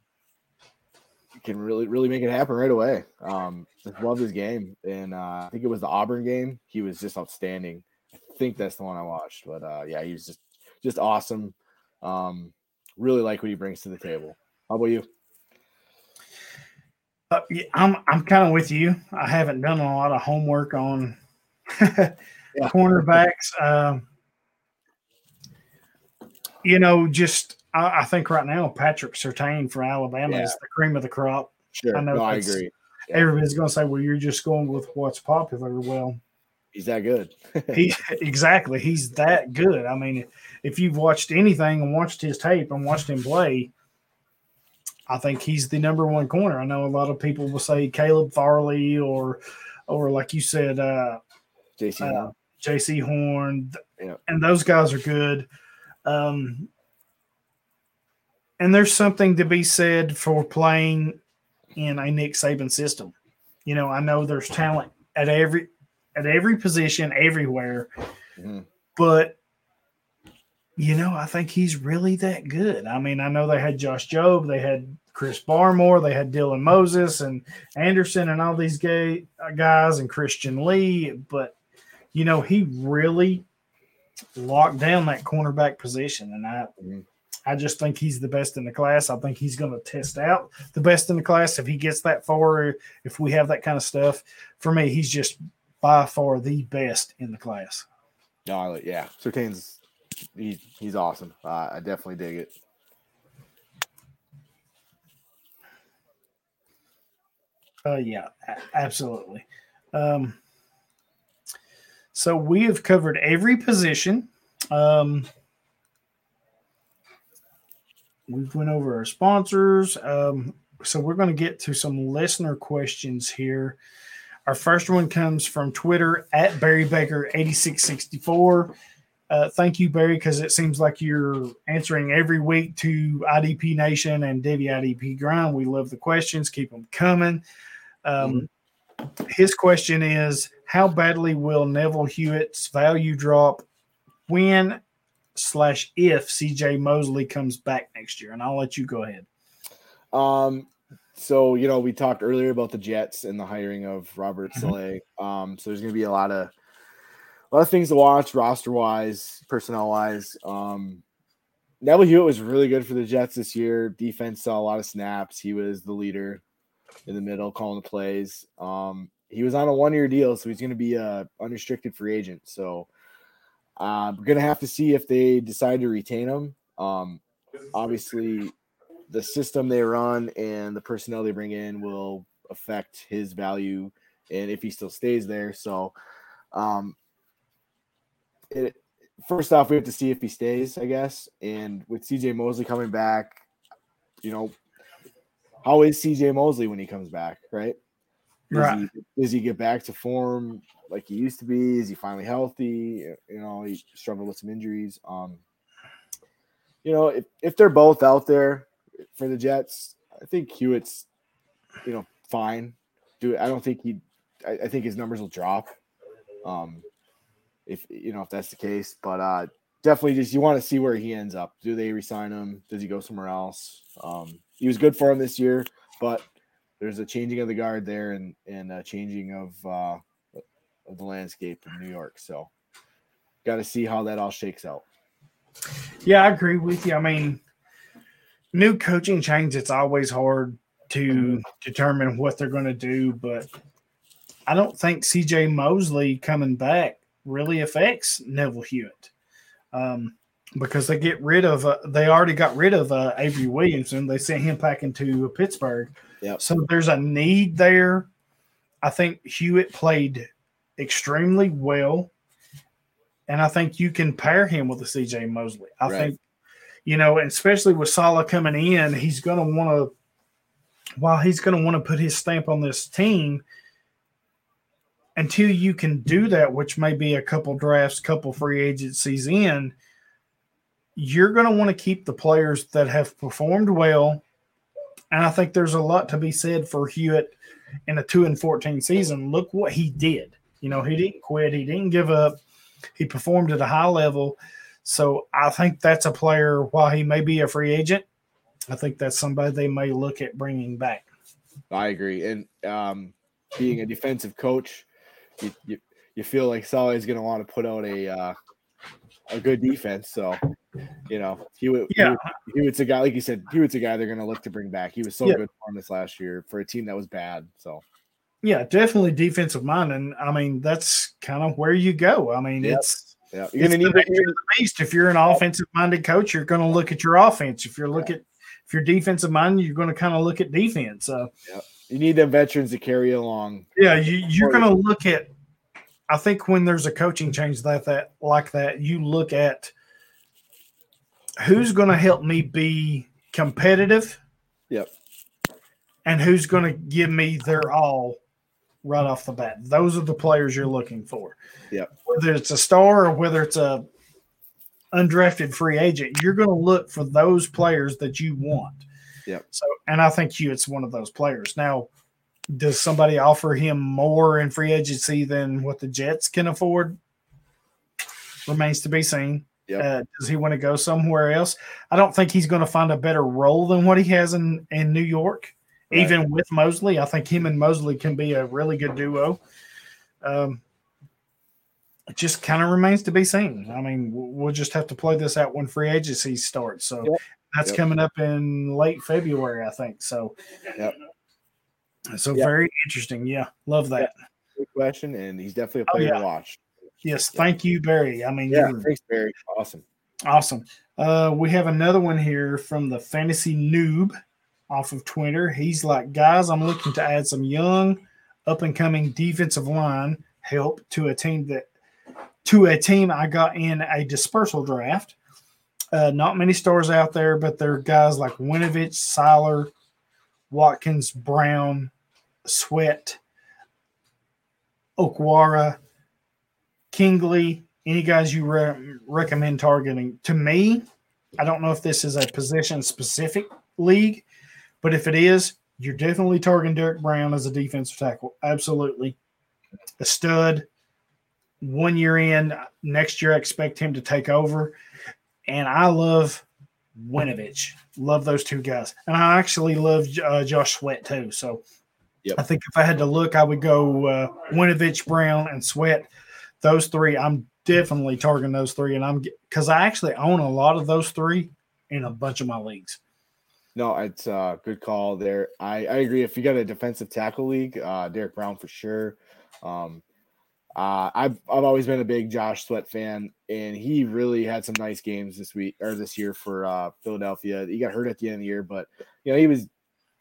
can really really make it happen right away. Um, just love his game, and uh, I think it was the Auburn game. He was just outstanding. I think that's the one I watched, but uh, yeah, he was just just awesome. Um, really like what he brings to the table. How about you? uh, yeah, I'm I'm kind of with you. I haven't done a lot of homework on cornerbacks. Um, you know, just I, I think right now Patrick Surtain for Alabama Yeah. is the cream of the crop. Sure, I know no, I agree. Yeah. Everybody's going to say, "Well, you're just going with what's popular." Well, He's that good. he exactly he's that good. I mean, if you've watched anything and watched his tape and watched him play, I think he's the number one corner. I know a lot of people will say Caleb Farley or or like you said, uh, Jaycee uh, Horn. Jaycee Horn, Yeah. and those guys are good. Um, and there's something to be said for playing in a Nick Saban system. You know, I know there's talent at every at every position everywhere, Mhm. but you know, I think he's really that good. I mean, I know they had Josh Jobe, they had Chris Barmore, they had Dylan Moses and Anderson and all these gay guys and Christian Lee, but you know, he really locked down that cornerback position, and I, Mhm. I just think he's the best in the class. I think he's going to test out the best in the class if he gets that far. If we have that kind of stuff, for me, he's just by far the best in the class. No, yeah, Surtain's he, he's awesome. Uh, I definitely dig it. Uh, yeah, absolutely. Um, so we have covered every position. Um, we've went over our sponsors. Um, so we're going to get to some listener questions here. Our first one comes from Twitter at Barry Baker 8664. Uh, thank you, Barry, because it seems like you're answering every week to IDP Nation and Devy IDP Grind. We love the questions. Keep them coming. Um, mm-hmm. His question is How badly will Neville Hewitt's value drop when slash if CJ Mosley comes back next year? And I'll let you go ahead. Um, so you know, we talked earlier about the Jets and the hiring of Robert mm-hmm. Saleh. Um, so there's going to be a lot of a lot of things to watch, roster wise, personnel wise. Um, Neville Hewitt was really good for the Jets this year. Defense saw a lot of snaps. He was the leader in the middle, calling the plays. Um, he was on a one year deal, so he's going to be a unrestricted free agent. So uh, we're going to have to see if they decide to retain him. Um, obviously, the system they run and the personnel they bring in will affect his value and if he still stays there. So, um, it, first off, we have to see if he stays, I guess. And with CJ Mosley coming back, you know, how is CJ Mosley when he comes back, right? Does, right. He, does he get back to form like he used to be? Is he finally healthy? You know, he struggled with some injuries. Um, you know, if, if they're both out there, for the Jets. I think Hewitt's, you know, fine. Do I don't think he. I, I think his numbers will drop. Um, if you know if that's the case, but uh, definitely just you want to see where he ends up. Do they resign him? Does he go somewhere else? Um, he was good for him this year, but there's a changing of the guard there and and a changing of uh, of the landscape in New York. So, got to see how that all shakes out. Yeah, I agree with you. I mean, new coaching change, it's always hard to mm-hmm. determine what they're going to do. But I don't think CJ Mosley coming back really affects Neville Hewitt um, because they get rid of, uh, they already got rid of uh, Avery Williamson. They sent him back into Pittsburgh. Yep. So there's a need there. I think Hewitt played extremely well. And I think you can pair him with a CJ Mosley. I right. think you know, and especially with Saleh coming in, he's going to want to, while he's going to want to put his stamp on this team, until you can do that, which may be a couple drafts, couple free agencies in, you're going to want to keep the players that have performed well. And I think there's a lot to be said for Hewitt in a 2 and 14 season. Look what he did. You know, he didn't quit, he didn't give up, he performed at a high level. So I think that's a player, while he may be a free agent, I think that's somebody they may look at bringing back. I agree. And um, being a defensive coach, you, you, you feel like Saleh is going to want to put out a uh, a good defense. So, you know, he would, yeah. he, he was a guy, like you said, he was a guy they're going to look to bring back. He was so yeah. good for this last year for a team that was bad. So, yeah, definitely defensive mind. And I mean, that's kind of where you go. I mean, yep. it's, yeah, you're gonna need the beast. If you're an offensive minded coach, you're going to look at your offense. If you're look at if you're defensive minded, you're going to kind of look at defense. So yeah. you need the veterans to carry along. Yeah, you, you're going to look at. I think when there's a coaching change that that like that, you look at who's going to help me be competitive. Yep. And who's going to give me their all right off the bat. Those are the players you're looking for. Yep. Whether it's a star or whether it's a undrafted free agent, you're going to look for those players that you want. Yep. So, and I think Hewitt's one of those players. Now, does somebody offer him more in free agency than what the Jets can afford? Remains to be seen. Yep. Uh, does he want to go somewhere else? I don't think he's going to find a better role than what he has in in New York. Right. Even with Mosley, I think him and Mosley can be a really good duo. Um, it just kind of remains to be seen. I mean, we'll just have to play this out when free agency starts. So yep. that's yep. coming up in late February, I think. So, yep. So very interesting. Yeah, love that. Good question, and he's definitely a oh, player oh, yeah. to watch. Yes, thank you, Barry. I mean, yeah, thanks, Barry. Awesome. Awesome. Uh, we have another one here from the fantasy noob off of Twitter. He's like, guys, I'm looking to add some young, up and coming defensive line help to a team that to a team I got in a dispersal draft. Uh, not many stars out there, but there are guys like Winovich, Sieler, Watkins, Brown, Sweat, Okwara, Kingley, any guys you re- recommend targeting? To me, I don't know if this is a position specific league, but if it is, you're definitely targeting Derrick Brown as a defensive tackle. Absolutely. A stud. One year in, next year, I expect him to take over. And I love Winovich. Love those two guys. And I actually love uh, Josh Sweat too. So Yep. I think if I had to look, I would go uh, Winovich, Brown, and Sweat. Those three, I'm definitely targeting those three. And I'm because I actually own a lot of those three in a bunch of my leagues. No, it's a good call there. I, I agree. If you got a defensive tackle league, uh, Derrick Brown for sure. Um, uh, I've I've always been a big Josh Sweat fan, and he really had some nice games this week or this year for uh, Philadelphia. He got hurt at the end of the year, but you know he was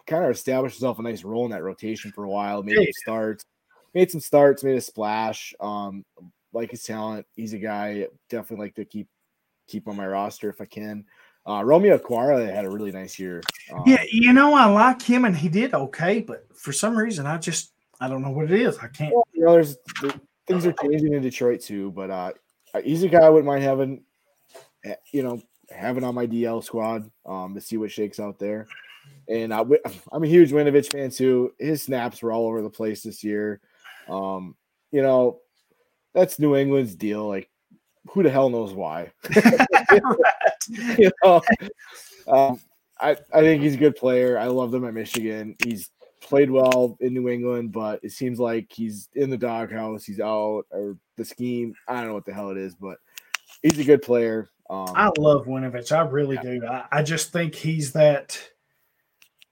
kind of established himself a nice role in that rotation for a while. Maybe some starts, made some starts, made a splash. Um, like his talent, he's a guy definitely like to keep keep on my roster if I can. Uh, Romeo Okwara had a really nice year. Um, Yeah, you know, I like him and he did okay, but for some reason, I just I don't know what it is. I can't. well, you know, there's things are changing in Detroit too, but uh, he's a guy I wouldn't mind having, eh, you know, having on my DL squad um, to see what shakes out there. And I, I'm a huge Winovich fan too. His snaps were all over the place this year. Um, you know, that's New England's deal. Like, who the hell knows why? you know, um, I, I think he's a good player. I love him at Michigan. He's played well in New England, but it seems like he's in the doghouse. He's out or the scheme. I don't know what the hell it is, but he's a good player. Um, I love Winovich. I really do. I, I just think he's that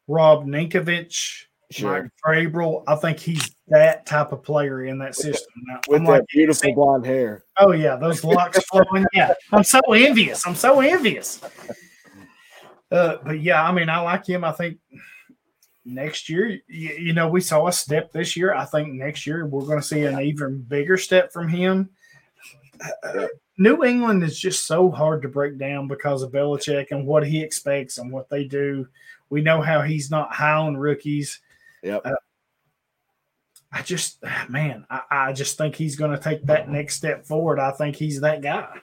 Rob Ninkovich, sure. Mike Vrabel. I think he's that type of player in that system. Now, With I'm that like, beautiful blonde hair. oh yeah, those locks flowing. Yeah, I'm so envious. I'm so envious. Uh, but yeah, I mean, I like him. I think next year, you, you know, we saw a step this year. I think next year we're going to see an even bigger step from him. Uh, New England is just so hard to break down because of Belichick and what he expects and what they do. We know how he's not high on rookies. Yep. Uh, I just, man, I, I just think he's going to take that next step forward. I think he's that guy.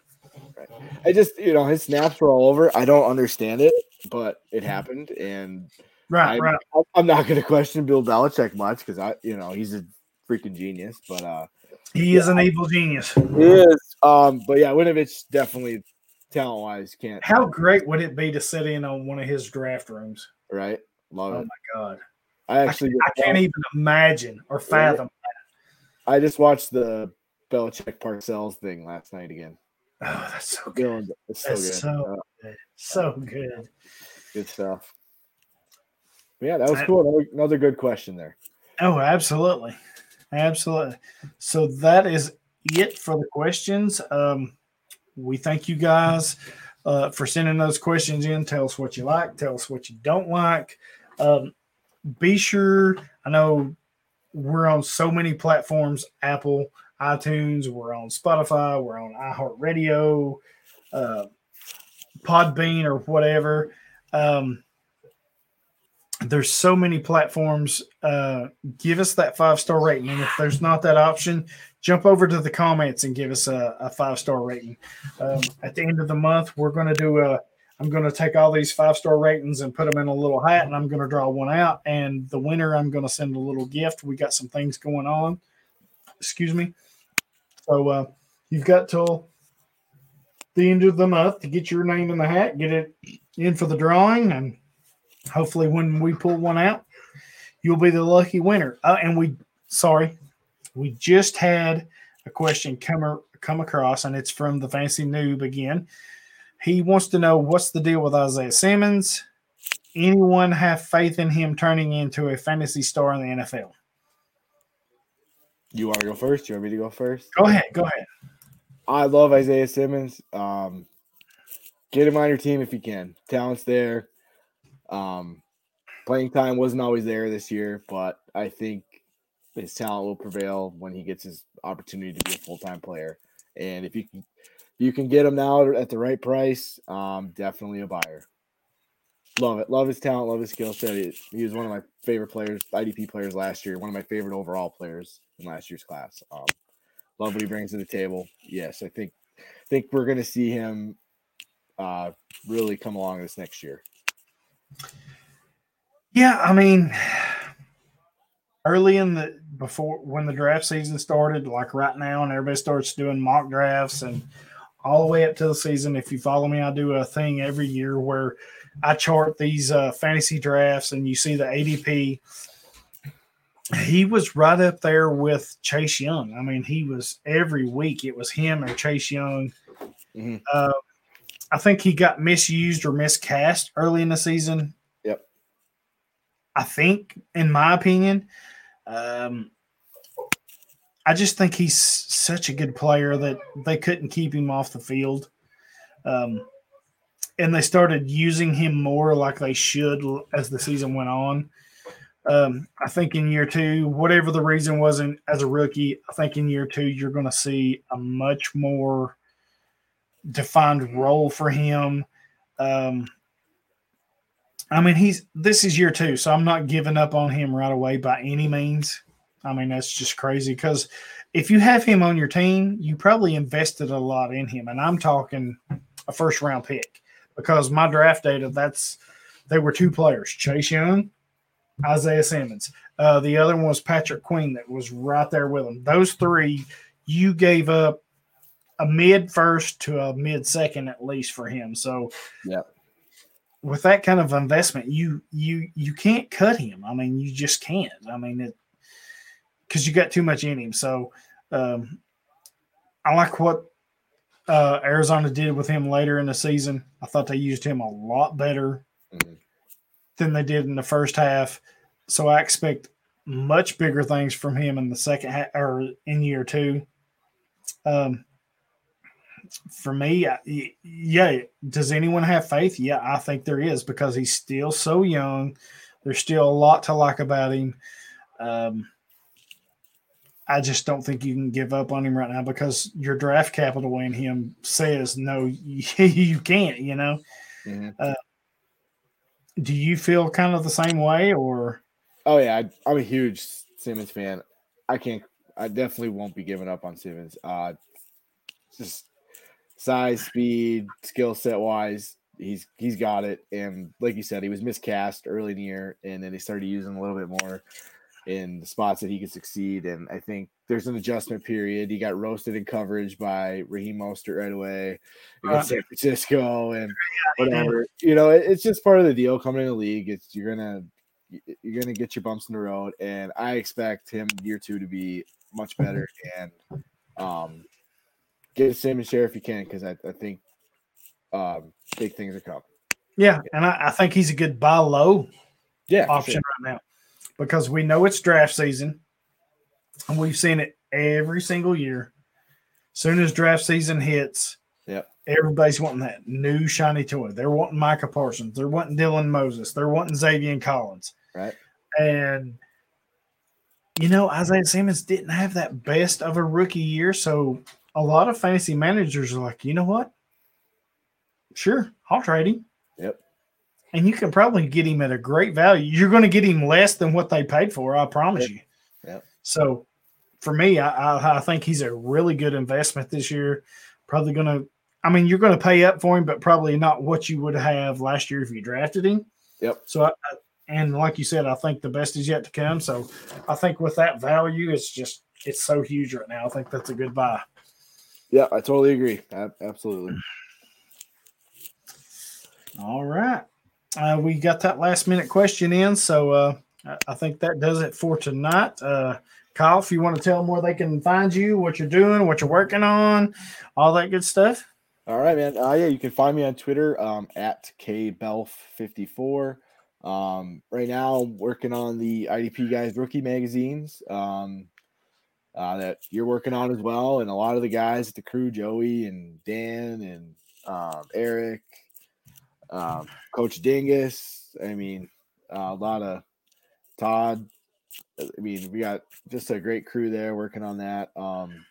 I just, you know, his snaps were all over. I don't understand it, but it happened. And Right, I'm, right. I'm not going to question Bill Belichick much because I, you know, he's a freaking genius. But uh, He is an evil genius. he is. Um, but yeah, Winovich definitely talent wise can't. How great would it be to sit in on one of his draft rooms? Right? Love Oh it. my god, I I, actually, I can't even imagine or fathom. I just watched the Belichick Parcells thing last night again. Oh, that's so good. It's so That's good. so Uh, good. So good. good stuff. But yeah, that was I- cool. Another, another good question there. Oh, absolutely. Absolutely. So that is it for the questions. Um, we thank you guys uh, for sending those questions in. Tell us what you like, tell us what you don't like. Um, be sure, I know we're on so many platforms Apple, iTunes, we're on Spotify, we're on iHeartRadio, uh, Podbean, or whatever. Um, there's so many platforms. Uh, give us that five star rating. And if there's not that option, jump over to the comments and give us a, a five star rating. Um, at the end of the month, we're going to do a, I'm going to take all these five star ratings and put them in a little hat and I'm going to draw one out. And the winner, I'm going to send a little gift. We got some things going on. Excuse me. So uh, you've got till the end of the month to get your name in the hat, get it in for the drawing, and hopefully when we pull one out you'll be the lucky winner uh, and we sorry we just had a question come, come across and it's from the fancy noob again he wants to know what's the deal with isaiah simmons anyone have faith in him turning into a fantasy star in the nfl You want to go first? You want me to go first? go ahead go ahead I love Isaiah Simmons. Um, get him on your team if you can. Talent's there. Um, playing time wasn't always there this year, but I think his talent will prevail when he gets his opportunity to be a full time player. And if you can, you can get him now at the right price, um, definitely a buyer. love it. Love his talent. Love his skill set. He, was one of my favorite players, IDP players last year. One of my favorite overall players in last year's class. Um, love what he brings to the table. Yes, I think think we're going to see him uh, really come along this next year. Yeah, I mean, early in the before when the draft season started, like right now, and everybody starts doing mock drafts and all the way up to the season. If you follow me, I do a thing every year where I chart these uh, fantasy drafts, and you see the ADP. He was right up there with Chase Young. I mean, he was every week. It was him or Chase Young. Mhm. Uh, I think he got misused or miscast early in the season. Yep. I think, in my opinion, um, I just think he's such a good player that they couldn't keep him off the field. Um, and they started using him more like they should as the season went on. Um, I think in year two, whatever the reason wasn't as a rookie, I think in year two, you're going to see a much more defined role for him. Um, I mean, he's this is year two, so I'm not giving up on him right away by any means. I mean, that's just crazy because if you have him on your team, you probably invested a lot in him, and I'm talking a first round pick because my draft data that's they were two players, Chase Young, Isaiah Simmons. Uh, the other one was Patrick Queen that was right there with him. Those three, you gave up a mid first to a mid second at least for him. So, Yeah. with that kind of investment, you you you can't cut him. I mean, you just can't. I mean, it because you got too much in him. So, um, I like what uh, Arizona did with him later in the season. I thought they used him a lot better Mhm. than they did in the first half. So I expect much bigger things from him in the second half or in year two. Um, for me, I- yeah. Does anyone have faith? Yeah, I think there is because he's still so young. There's still a lot to like about him. Um, I just don't think you can give up on him right now because your draft capital in him says no, you can't. You know. Mhm. Do you feel kind of the same way, or Oh yeah, I, I'm a huge Simmons fan. I can't. I definitely won't be giving up on Simmons. Uh, just size, speed, skill set wise, he's he's got it. And like you said, he was miscast early in the year, and then they started using a little bit more in the spots that he could succeed. And I think there's an adjustment period. He got roasted in coverage by Raheem Mostert right away against San Francisco and whatever. You know, it- it's just part of the deal coming in the league. It's you're gonna you're gonna get your bumps in the road, and I expect him year two to be much better and um get the same share if you can because I, I think um big things are coming. yeah? And I, I think he's a good buy low Yeah, option sure. right now because we know it's draft season, and we've seen it every single year. Soon as draft season hits, Yep. everybody's wanting that new shiny toy. They're wanting Micah Parsons. They're wanting Dylan Moses. They're wanting Zaven Collins. Right. And you know, Isaiah Simmons didn't have that best of a rookie year, so a lot of fantasy managers are like, you know what? Sure, I'll trade him. Yep. And you can probably get him at a great value. You're going to get him less than what they paid for, I promise Yep. you. Yep. So for me, I, I, I think he's a really good investment this year. Probably going to, I mean, you're going to pay up for him, but probably not what you would have last year if you drafted him. Yep. So, I, and like you said, I think the best is yet to come. So I think with that value, it's just, it's so huge right now. I think that's a good buy. Yeah, I totally agree. Absolutely. All right. Uh, we got that last minute question in. So uh, I, think that does it for tonight. Uh, Kyle, if you want to tell them where they can find you, what you're doing, what you're working on, all that good stuff. All right, man. Uh, yeah, you can find me on Twitter um, at kbelf54. Um, right now, I'm working on the IDP guys rookie magazines um, uh, that you're working on as well, and a lot of the guys at the crew, Joey and Dan and um, Eric, um, Coach Dingus. I mean, uh, a lot of Todd. I mean, we got just a great crew there working on that. Um,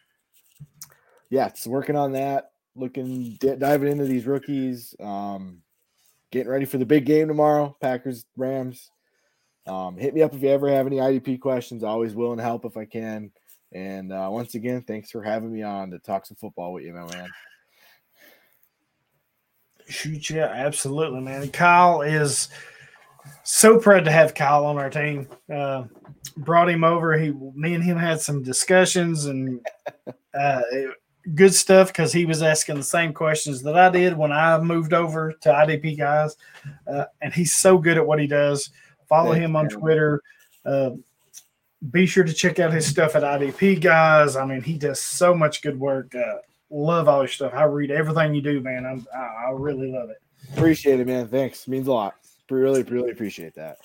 yeah, it's working on that looking di- diving into these rookies um getting ready for the big game tomorrow, Packers Rams. Um, hit me up if you ever have any IDP questions. Always willing to help if I can. And uh, once again, thanks for having me on to talk some football with you, my man. Shoot, yeah, absolutely, man. Kyle is so proud to have Kyle on our team. Uh, brought him over. He, me and him had some discussions and uh, good stuff because he was asking the same questions that I did when I moved over to IDP guys. Uh, and he's so good at what he does. Follow Thanks, him on man. Twitter. Uh, be sure to check out his stuff at IDP guys. I mean, he does so much good work. Love all your stuff. I read everything you do, man. I'm, I, I really love it. Appreciate it, man. Thanks. Means a lot. Really, really appreciate that.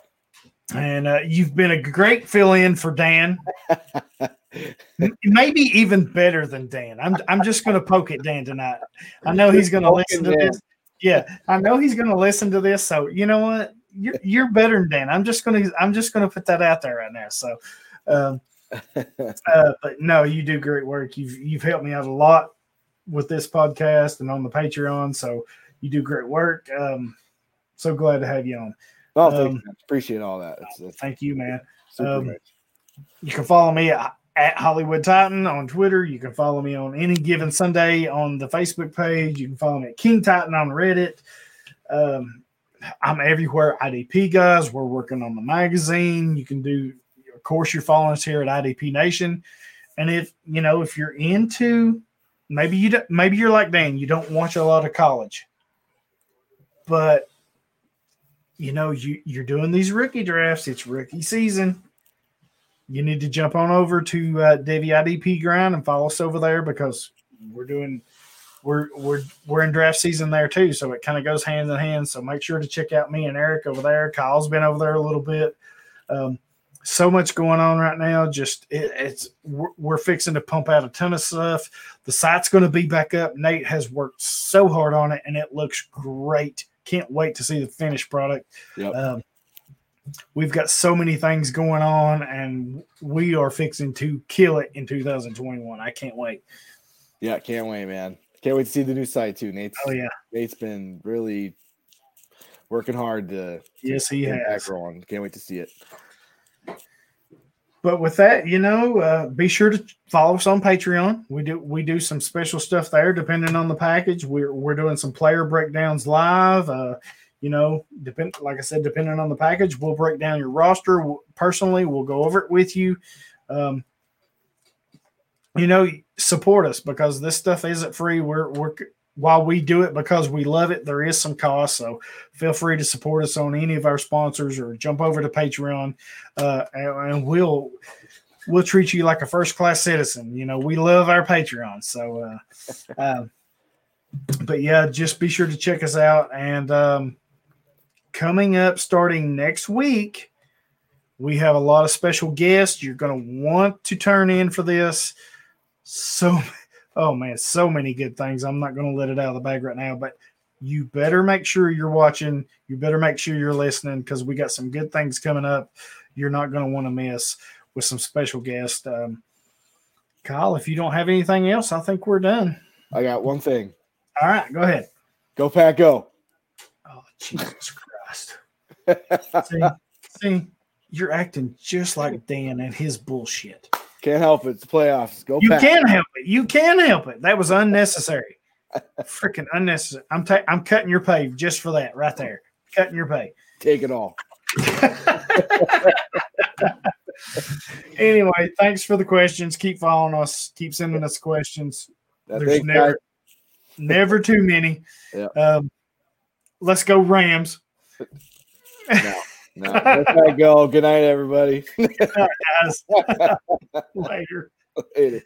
And uh, you've been a great fill in for Dan. Maybe even better than Dan. I'm I'm just going to poke at Dan tonight. I know he's going to listen to this. Yeah, I know he's going to listen to this. So you know what? You're you're better than Dan. I'm just going to I'm just going to put that out there right now. So, um, uh, but no, you do great work. You've you've helped me out a lot with this podcast and on the Patreon. So you do great work. Um, so glad to have you on. oh, thanks, Um, appreciate all that. It's, it's Thank you, man. um. You can follow me at, at Hollywood Titan on Twitter. You can follow me on any given Sunday on the Facebook page. You can follow me at King Titan on Reddit. Um, I'm everywhere. IDP guys, we're working on the magazine. You can do, of course, you're following us here at IDP Nation. And if you know, if you're into, maybe you don't, maybe you're like Dan, you don't watch a lot of college, but you know, you you're doing these rookie drafts. It's rookie season you need to jump on over to uh, IDP grind and follow us over there because we're doing we're we're we're in draft season there too, so it kind of goes hand in hand. So make sure to check out me and Eric over there. Kyle's been over there a little bit. Um, so much going on right now. Just it, it's we're, we're fixing to pump out a ton of stuff. The site's going to be back up. Nate has worked so hard on it, and it looks great. Can't wait to see the finished product. Yep. Um, we've got so many things going on, and we are fixing to kill it in 2021. I can't wait. yeah, can't wait, man. Can't wait to see the new site too. Nate's Oh yeah, Nate's been really working hard to yes he has. growing. Can't wait to see it. But with that, you know, uh, be sure to follow us on Patreon. We do we do some special stuff there, depending on the package. We're we're doing some player breakdowns live. Uh, you know, depend like I said, depending on the package, we'll break down your roster personally. We'll go over it with you. Um, you know, support us because this stuff isn't free. We're we're while we do it because we love it, there is some cost. So feel free to support us on any of our sponsors or jump over to Patreon, uh, and, and we'll we'll treat you like a first class citizen. You know, we love our Patreon. So, uh, uh, but yeah, just be sure to check us out. And um, coming up starting next week, we have a lot of special guests. You're going to want to turn in for this. So, oh man, so many good things. I'm not going to let it out of the bag right now, but you better make sure you're watching. You better make sure you're listening because we got some good things coming up. You're not going to want to miss with some special guests. Um, Kyle, if you don't have anything else, I think we're done. I got one thing. All right, go ahead. Go pack, go. Oh, Jesus Christ. See, see, you're acting just like Dan and his bullshit. Can't help it. It's the playoffs. Go You pack. can help it. You can help it. That was unnecessary. Freaking unnecessary. I'm ta- I'm cutting your pay just for that right there. Cutting your pay. Take it all. Anyway, thanks for the questions. Keep following us. Keep sending us questions. There's never guys. never too many. Yeah. Um, let's go Rams, No, go pack, go. Good night, everybody. guys. Later. Later.